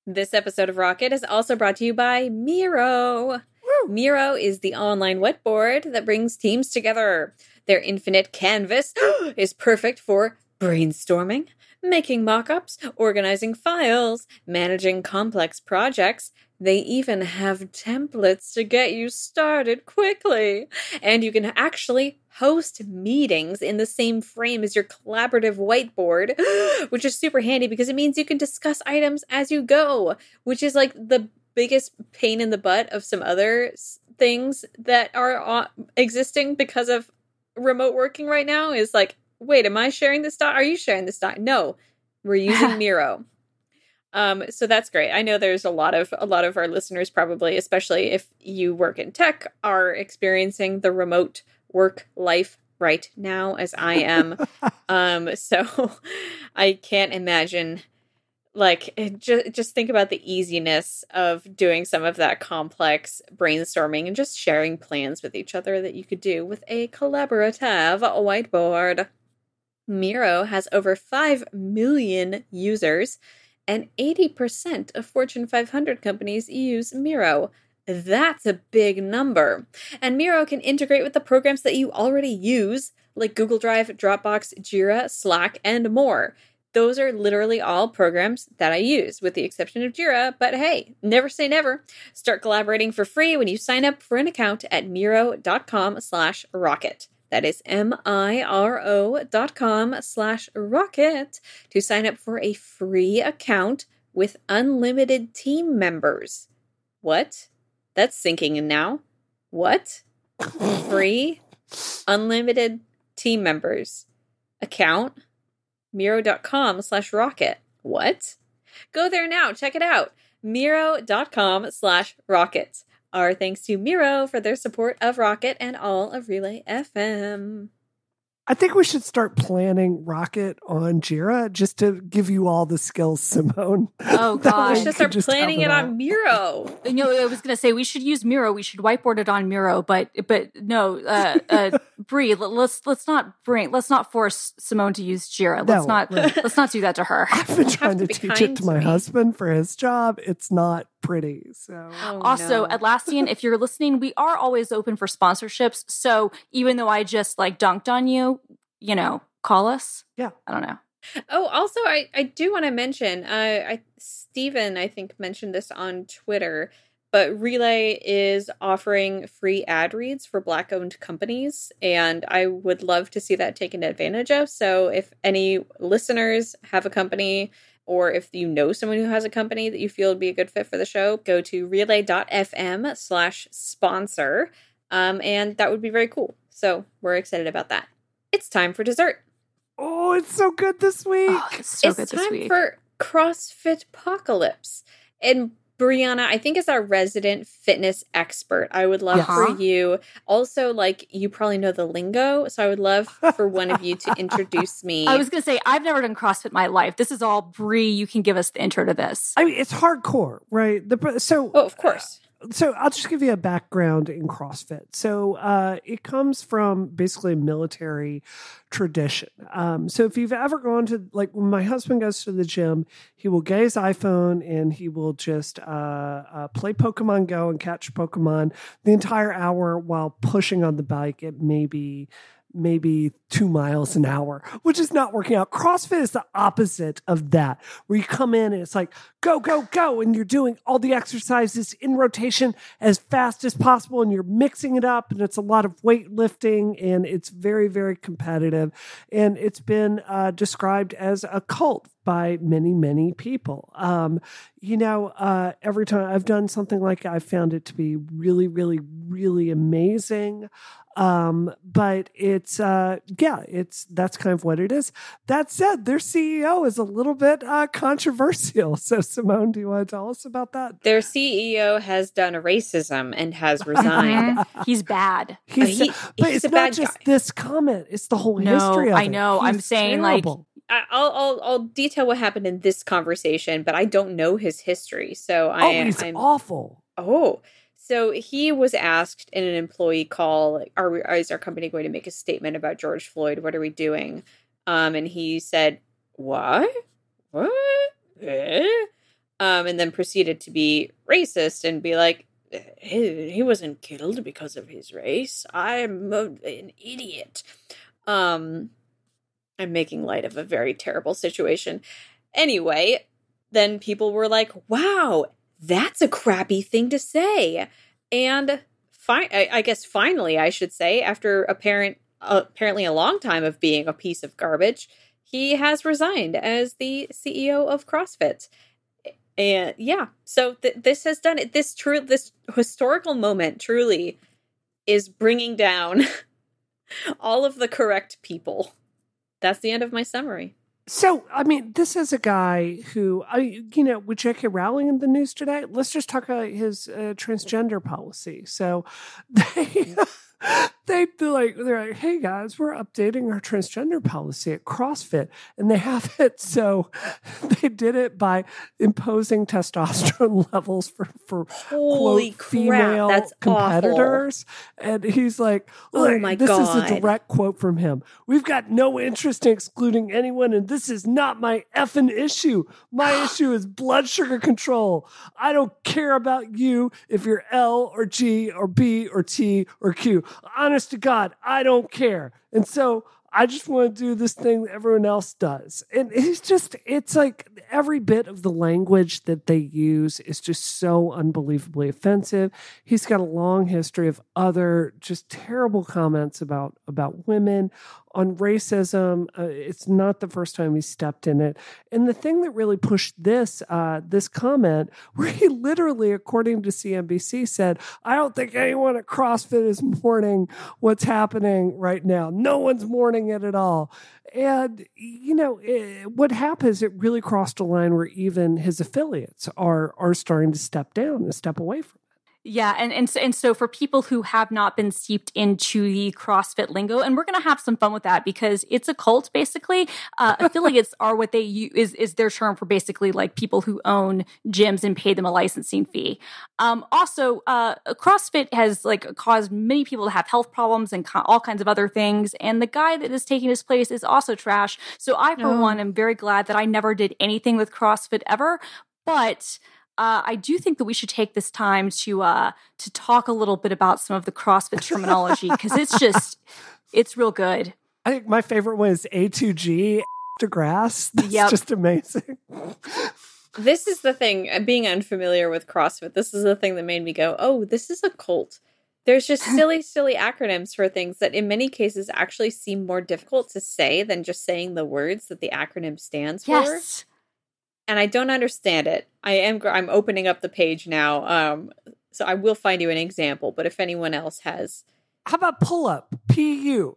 This episode of Rocket is also brought to you by Miro. Woo. Miro is the online whiteboard that brings teams together. Their infinite canvas is perfect for brainstorming, making mock ups, organizing files, managing complex projects, they even have templates to get you started quickly. And you can actually host meetings in the same frame as your collaborative whiteboard, which is super handy because it means you can discuss items as you go, which is like the biggest pain in the butt of some other things that are existing because of remote working right now is like, wait, am I sharing this doc? Are you sharing this doc? No, we're using Miro. Um, so that's great. I know there's a lot of a lot of our listeners probably, especially if you work in tech, are experiencing the remote work life right now as I am. um, so I can't imagine like just just think about the easiness of doing some of that complex brainstorming and just sharing plans with each other that you could do with a collaborative whiteboard. Miro has over 5 million users and 80% of Fortune 500 companies use Miro. That's a big number. And Miro can integrate with the programs that you already use, like Google Drive, Dropbox, Jira, Slack, and more. Those are literally all programs that I use, with the exception of Jira. But hey, never say never. Start collaborating for free when you sign up for an account at Miro.com slash rocket. That is M-I-R-O dot com slash rocket to sign up for a free account with unlimited team members. What? That's sinking in now. What? Free unlimited team members account miro.com slash rocket. What? Go there now. Check it out. Miro.com slash rocket. Our thanks to Miro for their support of Rocket and all of Relay FM. I think we should start planning Rocket on Jira just to give you all the skills, Simone. Oh That gosh. We should could start planning it have on Miro. You know, I was going to say we should use Miro. We should whiteboard it on Miro, but but no, uh, uh, Bree, let, let's let's not bring let's not force Simone to use Jira. Let's No, not right. let's not do that to her. I've been trying to to, be teach it to to my me. husband for his job. It's not pretty. So Oh, also, no. Atlassian, if you're listening, we are always open for sponsorships. So even though I just like dunked on you, you know, call us. Yeah. I don't know. Oh, also, I, I do want to mention, uh, I Stephen, I think, mentioned this on Twitter, but Relay is offering free ad reads for Black owned companies, and I would love to see that taken advantage of. So, if any listeners have a company, or if you know someone who has a company that you feel would be a good fit for the show, go to relay.fm slash sponsor, um, and that would be very cool. So, we're excited about that. It's time for dessert. Oh, it's so good this oh, week. Oh, it's so it's good time this week. for CrossFit Apocalypse. And Brianna, I think, is our resident fitness expert. I would love Yes. for you. Also, like you probably know the lingo, so I would love for one of you to introduce me. I was going to say I've never done CrossFit in my life. This is all Bree. You can give us the intro to this. I mean, it's hardcore, right? The so oh, of course. So I'll just give you a background in CrossFit. So uh, it comes from basically a military tradition. Um, so if you've ever gone to like when my husband goes to the gym, he will get his iPhone and he will just uh, uh, play Pokemon Go and catch Pokemon the entire hour while pushing on the bike at maybe maybe two miles an hour, which is not working out. CrossFit is the opposite of that, where you come in and it's like, go, go, go. And you're doing all the exercises in rotation as fast as possible and you're mixing it up. And it's a lot of weightlifting and it's very, very competitive. And it's been uh, described as a cult by many, many people. Um, you know, uh, every time I've done something like I've found it to be really, really, really amazing um but it's uh yeah it's that's kind of what it is that said their ceo is a little bit uh controversial so simone do you want to tell us about that Their CEO has done a racism and has resigned. He's bad. he's, he- but he's it's a not bad just guy. this comment it's the whole No, history of I it. know. I'm saying, like, terrible. I- I'll, I'll I'll detail what happened in this conversation, but I don't know his history, so I oh am. he's I'm, awful Oh, so he was asked in an employee call, like, "Are we? Is our company going to make a statement about George Floyd? What are we doing?" Um, and he said, "What? What?" Eh?" Um, and then proceeded to be racist and be like, "He, he wasn't killed because of his race. I'm a, an idiot." Um, I'm making light of a very terrible situation. Anyway, then people were like, "Wow, that's a crappy thing to say." And fi- I, I guess finally, I should say, after apparent uh, apparently a long time of being a piece of garbage, he has resigned as the CEO of CrossFit. And yeah, so th- this has done it. This true, this historical moment truly is bringing down all of the correct people. That's the end of my summary. So, I mean, this is a guy who, I, you know, with J.K. Rowling in the news today, let's just talk about his uh, transgender policy. So, they, they like, they're like, hey guys, we're updating our transgender policy at CrossFit. And they have it. So, they did it by imposing testosterone levels for, for Holy quote, crap, female that's awful. competitors. And he's like, Oh "Look, my this is a direct quote from him. We've got no interest in excluding anyone, and this is not my effing issue. My issue is blood sugar control. I don't care about you if you're L or G or B or T or Q. Honest to God, I don't care. And so I just want to do this thing that everyone else does. And it's just, it's like every bit of the language that they use is just so unbelievably offensive. He's got a long history of other just terrible comments about, about women on racism. Uh, it's not the first time he stepped in it. And the thing that really pushed this uh, this comment, where he literally, according to CNBC, said, "I don't think anyone at CrossFit is mourning what's happening right now. No one's mourning it at all." And you know it, what happens? It really crossed a line where even his affiliates are are starting to step down and step away from. Yeah, and and so, and so for people who have not been steeped into the CrossFit lingo, and we're going to have some fun with that because it's a cult basically. Uh, affiliates are what they use is is their term for basically like people who own gyms and pay them a licensing fee. Um, also, uh, CrossFit has like caused many people to have health problems and co- all kinds of other things, and the guy that is taking his place is also trash. So I, for oh. one, am very glad that I never did anything with CrossFit ever, but uh, I do think that we should take this time to uh, to talk a little bit about some of the CrossFit terminology because it's just it's real good. I think my favorite one is ATG to grass. That's yep. just amazing. this is the thing. Uh, being unfamiliar with CrossFit, this is the thing that made me go, "Oh, this is a cult." There's just silly, silly acronyms for things that, in many cases, actually seem more difficult to say than just saying the words that the acronym stands yes. for and I don't understand it. I am I'm opening up the page now. Um so I will find you an example, but if anyone else has How about pull up? PU.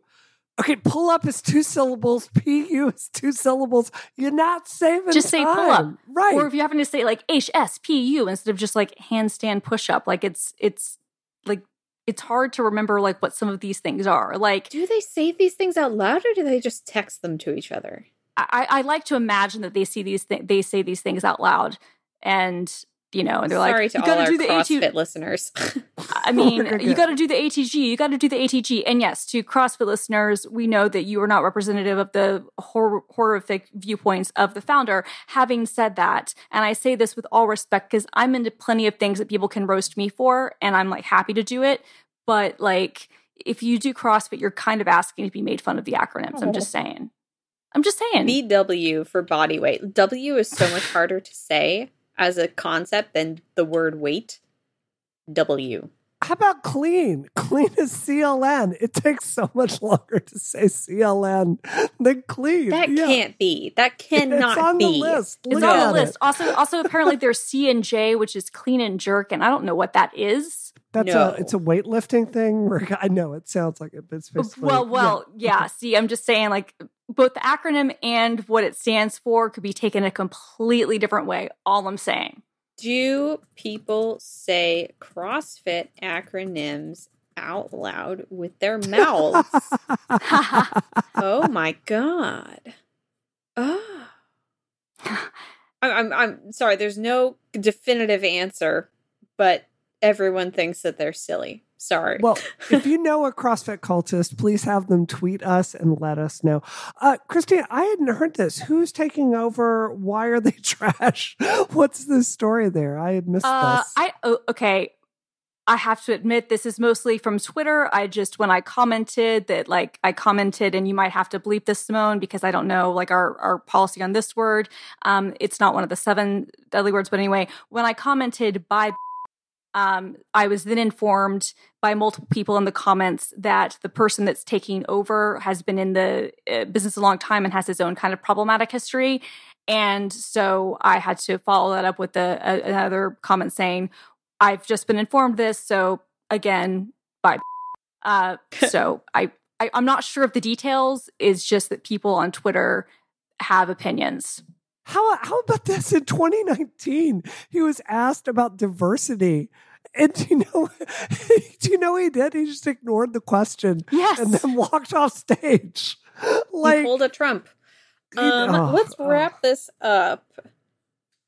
Okay, pull up is two syllables, PU is two syllables. You're not saving Just time. say pull up. Right. Or if you're having to say like HSPU instead of just like handstand push up, like it's it's like it's hard to remember like what some of these things are. Like Do they say these things out loud or do they just text them to each other? I, I like to imagine that they see these th- they say these things out loud and you know, and they're Sorry like, to you got to do the CrossFit AT- listeners. I mean, you got to do the ATG. You got to do the ATG. And yes, to CrossFit listeners, we know that you are not representative of the hor- horrific viewpoints of the founder. Having said that, and I say this with all respect because I'm into plenty of things that people can roast me for, and I'm like happy to do it. But like, if you do CrossFit, you're kind of asking to be made fun of the acronyms. Oh. I'm just saying. I'm just saying. BW for body weight. W is so much harder to say as a concept than the word weight. W. How about clean? Clean is CLN. It takes so much longer to say CLN than clean. That yeah. can't be. That cannot it's on be. The list. Look it's on the list. Also, also apparently there's C and J, which is clean and jerk, and I don't know what that is. That's no. a it's a weightlifting thing. Where I know it sounds like it, but it's well, well, yeah. yeah. See, I'm just saying, like both the acronym and what it stands for could be taken a completely different way. All I'm saying. Do people say CrossFit acronyms out loud with their mouths? oh my god. Oh. I'm I'm sorry, there's no definitive answer, but everyone thinks that they're silly. Sorry. Well, if you know a CrossFit cultist, please have them tweet us and let us know. Uh, Christine, I hadn't heard this. Who's taking over? Why are they trash? What's the story there? I had missed uh, this. I oh, okay. I have to admit, this is mostly from Twitter. I just, when I commented that, like, I commented, and you might have to bleep this, Simone, because I don't know, like, our, our policy on this word. Um, it's not one of the seven deadly words, but anyway, when I commented by um, I was then informed by multiple people in the comments that the person that's taking over has been in the uh, business a long time and has his own kind of problematic history. And so I had to follow that up with a, a, another comment saying, I've just been informed this. So again, bye. Uh, so I, I, I'm not sure of the details. Is just that people on Twitter have opinions. How how about this in 2019? He was asked about diversity. And do you know do you know what he did? He just ignored the question yes. and then walked off stage. Like he pulled a Trump. Um, oh, let's wrap oh. this up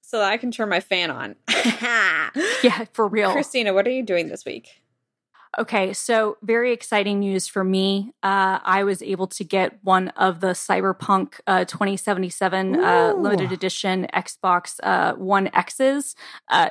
so that I can turn my fan on. yeah, for real. Christina, what are you doing this week? Okay, so very exciting news for me. Uh, I was able to get one of the Cyberpunk uh, 2077 uh, limited edition Xbox uh, One X's. Uh,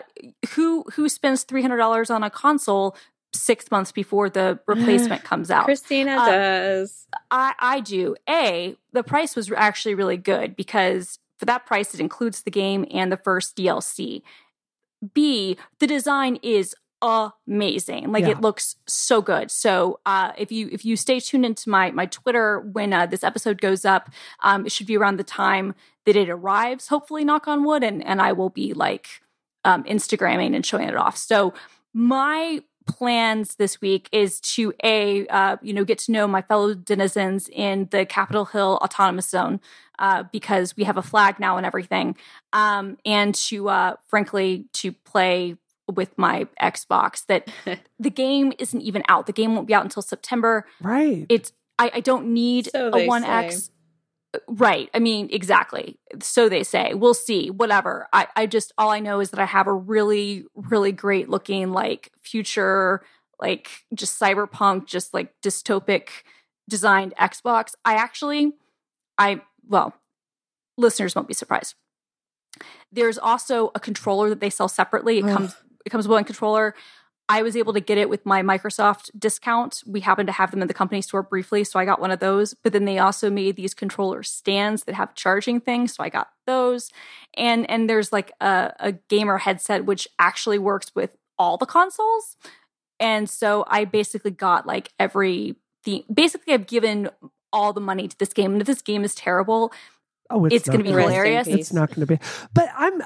who who spends three hundred dollars on a console six months before the replacement comes out. Christina Uh, does. I, I do. A, the price was actually really good because for that price, it includes the game and the first DLC. B, the design is amazing. Like Yeah. it looks so good. So uh, if you if you stay tuned into my my Twitter when uh, this episode goes up, um, it should be around the time that it arrives. Hopefully, knock on wood, and and I will be like um, Instagramming and showing it off. So my plans this week is to a uh, you know get to know my fellow denizens in the Capitol Hill Autonomous Zone uh, because we have a flag now and everything, um, and to uh, frankly to play with my Xbox. That the game isn't even out. The game won't be out until September. Right. It's I, I don't need So a one X. Right. I mean, exactly. So they say. We'll see. Whatever. I, I just all I know is that I have a really, really great looking like future, like just cyberpunk, just like dystopic designed Xbox. I actually I well, listeners won't be surprised. There's also a controller that they sell separately. It Ugh. comes it comes with one controller. I was able to get it with my Microsoft discount. We happened to have them in the company store briefly, so I got one of those. But then they also made these controller stands that have charging things, so I got those. And and there's like a, a gamer headset which actually works with all the consoles. And so I basically got like every the basically I've given all the money to this game. And if this game is terrible, oh, it's, it's going to be gonna Rest in hilarious. It's not going to be. But I'm.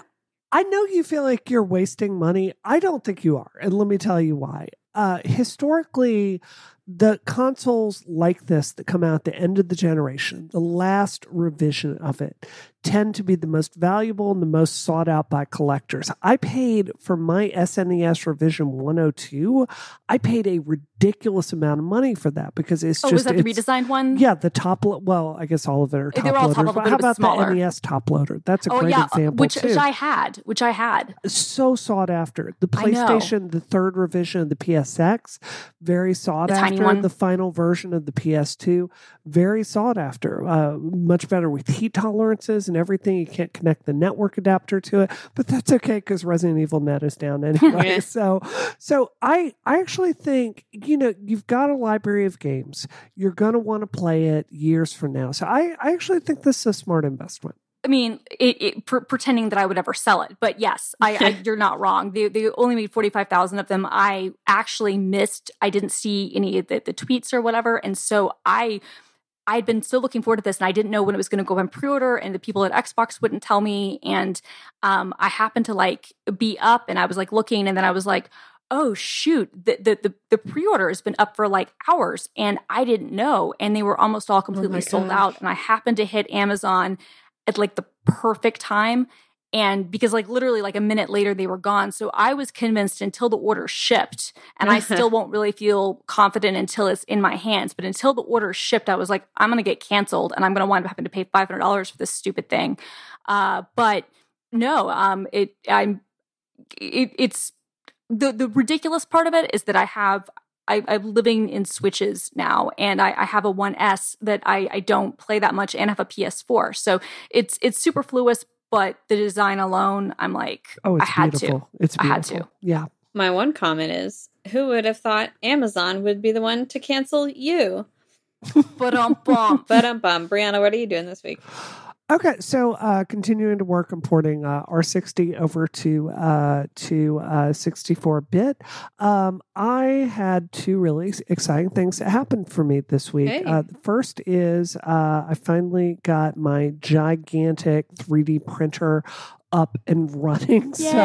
I know you feel like you're wasting money. I don't think you are, and let me tell you why. Uh, historically, the consoles like this that come out at the end of the generation, the last revision of it, tend to be the most valuable and the most sought out by collectors. I paid for my SNES revision 102. I paid a ridiculous amount of money for that because it's oh, just was that the redesigned one? yeah, the top. Well, I guess all of it are top They were all loaders. top loader, how about smaller. the NES top loader? That's a Oh great yeah, example which, too. which I had, which I had. so sought after. The PlayStation, the third revision of the PSX, very sought The after. One. The final version of the PS2, very sought after. Uh, much better with heat tolerances and everything. You can't connect the network adapter to it, but that's okay because Resident Evil Net is down anyway. Yeah. so, so I I actually think you know you've got a library of games. You're going to want to play it years from now. So I I actually think this is a smart investment. I mean, it, it, pr- pretending that I would ever sell it, but yes, I, I you're not wrong. They they only made forty five thousand of them. I actually missed. I didn't see any of the, the tweets or whatever, and so I. I'd been so looking forward to this, and I didn't know when it was going to go on pre-order, and the people at Xbox wouldn't tell me. And um, I happened to like be up, and I was like looking, and then I was like, "Oh shoot, the the the, the pre-order has been up for like hours, and I didn't know." And they were almost all completely sold gosh. out. And I happened to hit Amazon at like the perfect time and because like literally like a minute later they were gone. So i was convinced until the order shipped and i still won't really feel confident until it's in my hands. But until the order shipped i was like i'm gonna get canceled and i'm gonna wind up having to pay $500 for this stupid thing. Uh, but no um it i'm it, it's the the ridiculous part of it is that i have I, I'm living in Switches now, and I, I have a One S that I, I don't play that much, and have a PS4. So it's it's superfluous, but the design alone, I'm like, Oh, it's I had beautiful. to. It's I beautiful. had to. Yeah. My one comment is who would have thought Amazon would be the one to cancel you? But um, bum. But um bum. Brianna, what are you doing this week? Okay, so uh, continuing to work on porting uh, R60 over to uh, to uh, 64-bit. Um, I had two really exciting things that happened for me this week. Hey. Uh, the first is uh, I finally got my gigantic 3D printer up and running. So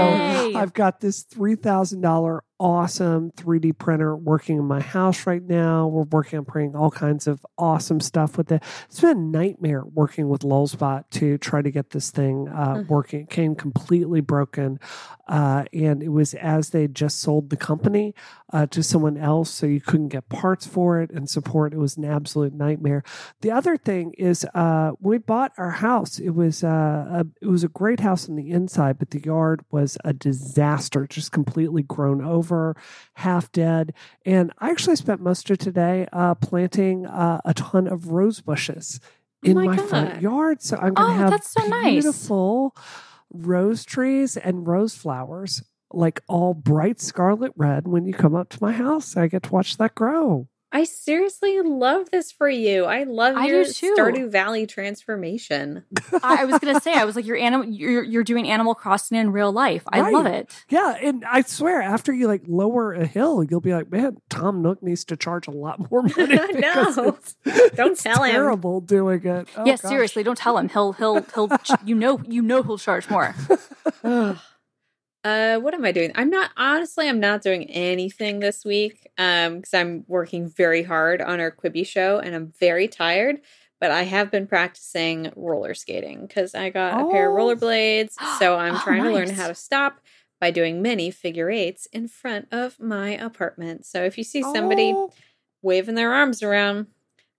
I've got this $3,000 awesome 3D printer working in my house right now. We're working on printing all kinds of awesome stuff with it. It's been a nightmare working with Lulzbot to try to get this thing uh, Mhm. working. It came completely broken. Uh, and it was as they just sold the company uh, to someone else, so you couldn't get parts for it and support. It was an absolute nightmare. The other thing is, uh, when we bought our house, it was uh, a, it was a great house on the inside, but the yard was a disaster, just completely grown over, half dead. And I actually spent most of today uh, planting uh, a ton of rose bushes Oh in my my, front yard. So I'm going to Oh, have that's so nice. beautiful rose trees and rose flowers like all bright scarlet red when you come up to my house. I get to watch that grow. I seriously love this for you. I love I your do too. Stardew Valley transformation. I, I was gonna say, I was like, you're animal, you're you're doing Animal Crossing in real life. I Right. love it. Yeah, and I swear, after you like lower a hill, you'll be like, "Man, Tom Nook needs to charge a lot more money." No. it's- Don't it's tell him. Terrible doing it. Oh, yeah, gosh. seriously, don't tell him. He'll he'll he'll. you know you know he'll charge more. Uh, what am I doing? I'm not honestly. I'm not doing anything this week. Um, because I'm working very hard on our Quibi show, and I'm very tired. But I have been practicing roller skating because I got a pair of Oh. rollerblades. So I'm Oh, trying to learn how to stop by doing many figure eights in front of my apartment. So if you see somebody Oh, waving their arms around,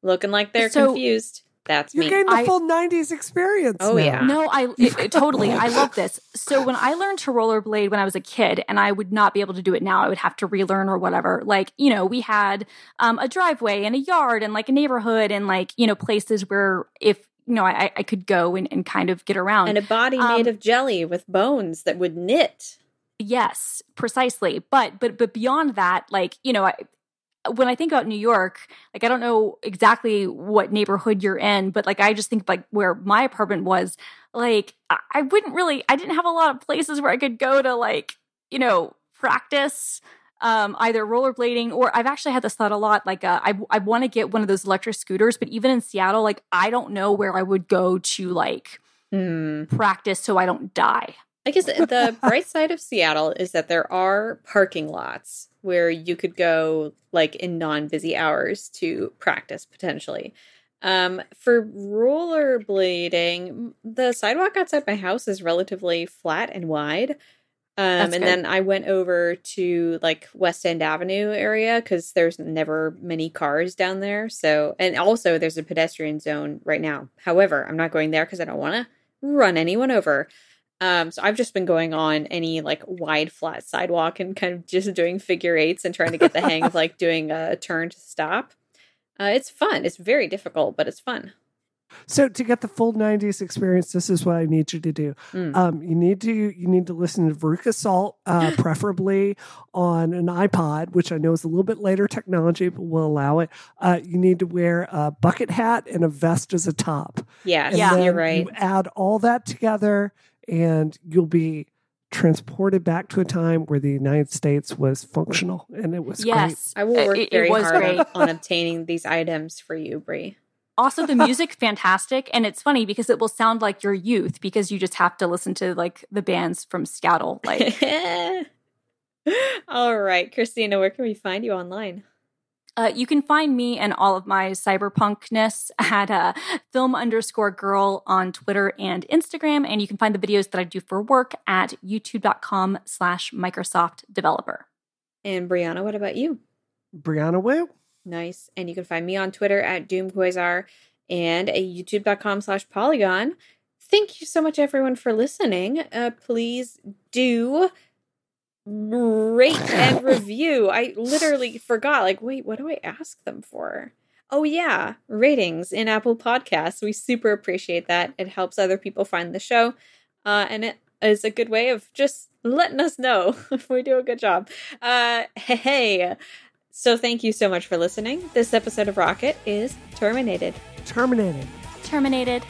looking like they're So- confused, that's you're me. getting the I- full '90s experience. Oh, now. yeah. No, I it- it- totally. I love this. So when I learned to rollerblade when I was a kid, and I would not be able to do it now, I would have to relearn or whatever. Like you know, we had um, a driveway and a yard and like a neighborhood and like you know places where if you know I, I could go and, and kind of get around. and a body Um, made of jelly with bones that would knit. Yes, precisely. But but but beyond that, like you know, I, when I think about New York, like I don't know exactly what neighborhood you're in, but like I just think like where my apartment was, like I, wouldn't really, I didn't have a lot of places where I could go to like you know practice. Um, either rollerblading or I've actually had this thought a lot. Like, uh, I I want to get one of those electric scooters, but even in Seattle, like I don't know where I would go to like Hmm. practice so I don't die. I guess the bright side of Seattle is that there are parking lots where you could go like in non-busy hours to practice potentially. Um, for rollerblading, the sidewalk outside my house is relatively flat and wide. Um, and good. then I went over to like West End Avenue area because there's never many cars down there. So, and also there's a pedestrian zone right now. However, I'm not going there because I don't want to run anyone over. Um, so I've just been going on any like wide flat sidewalk and kind of just doing figure eights and trying to get the hang of like doing a turn to stop. Uh, it's fun. It's very difficult, but it's fun. So to get the full '90s experience, this is what I need you to do. Mm. Um, you need to you need to listen to Veruca Salt, uh, preferably on an iPod, which I know is a little bit later technology, but will allow it. Uh, you need to wear a bucket hat and a vest as a top. Yeah, And Yeah. you're right. You add all that together, and you'll be transported back to a time where the United States was functional, and it was great. yes, I will work It- it very was hard great. on, on obtaining these items for you, Brie. also the music fantastic and it's funny because it will sound like your youth because you just have to listen to like the bands from Seattle like All right, Christina, where can we find you online? Uh, you can find me and all of my cyberpunkness at uh, film underscore girl on twitter and instagram and you can find the videos that i do for work at youtube.com slash microsoft developer And Brianna, what about you? Brianna Wu. Nice. And you can find me on Twitter at DoomQuasar and at youtube.com slash polygon. Thank you so much, everyone, for listening. Uh, please do rate and review. I literally forgot. Like, wait, what do I ask them for? Oh, yeah, ratings in Apple Podcasts. We super appreciate that. It helps other people find the show. Uh, and it is a good way of just letting us know if we do a good job. Uh, hey, so thank you so much for listening. This episode of Rocket is terminated. Terminated. terminated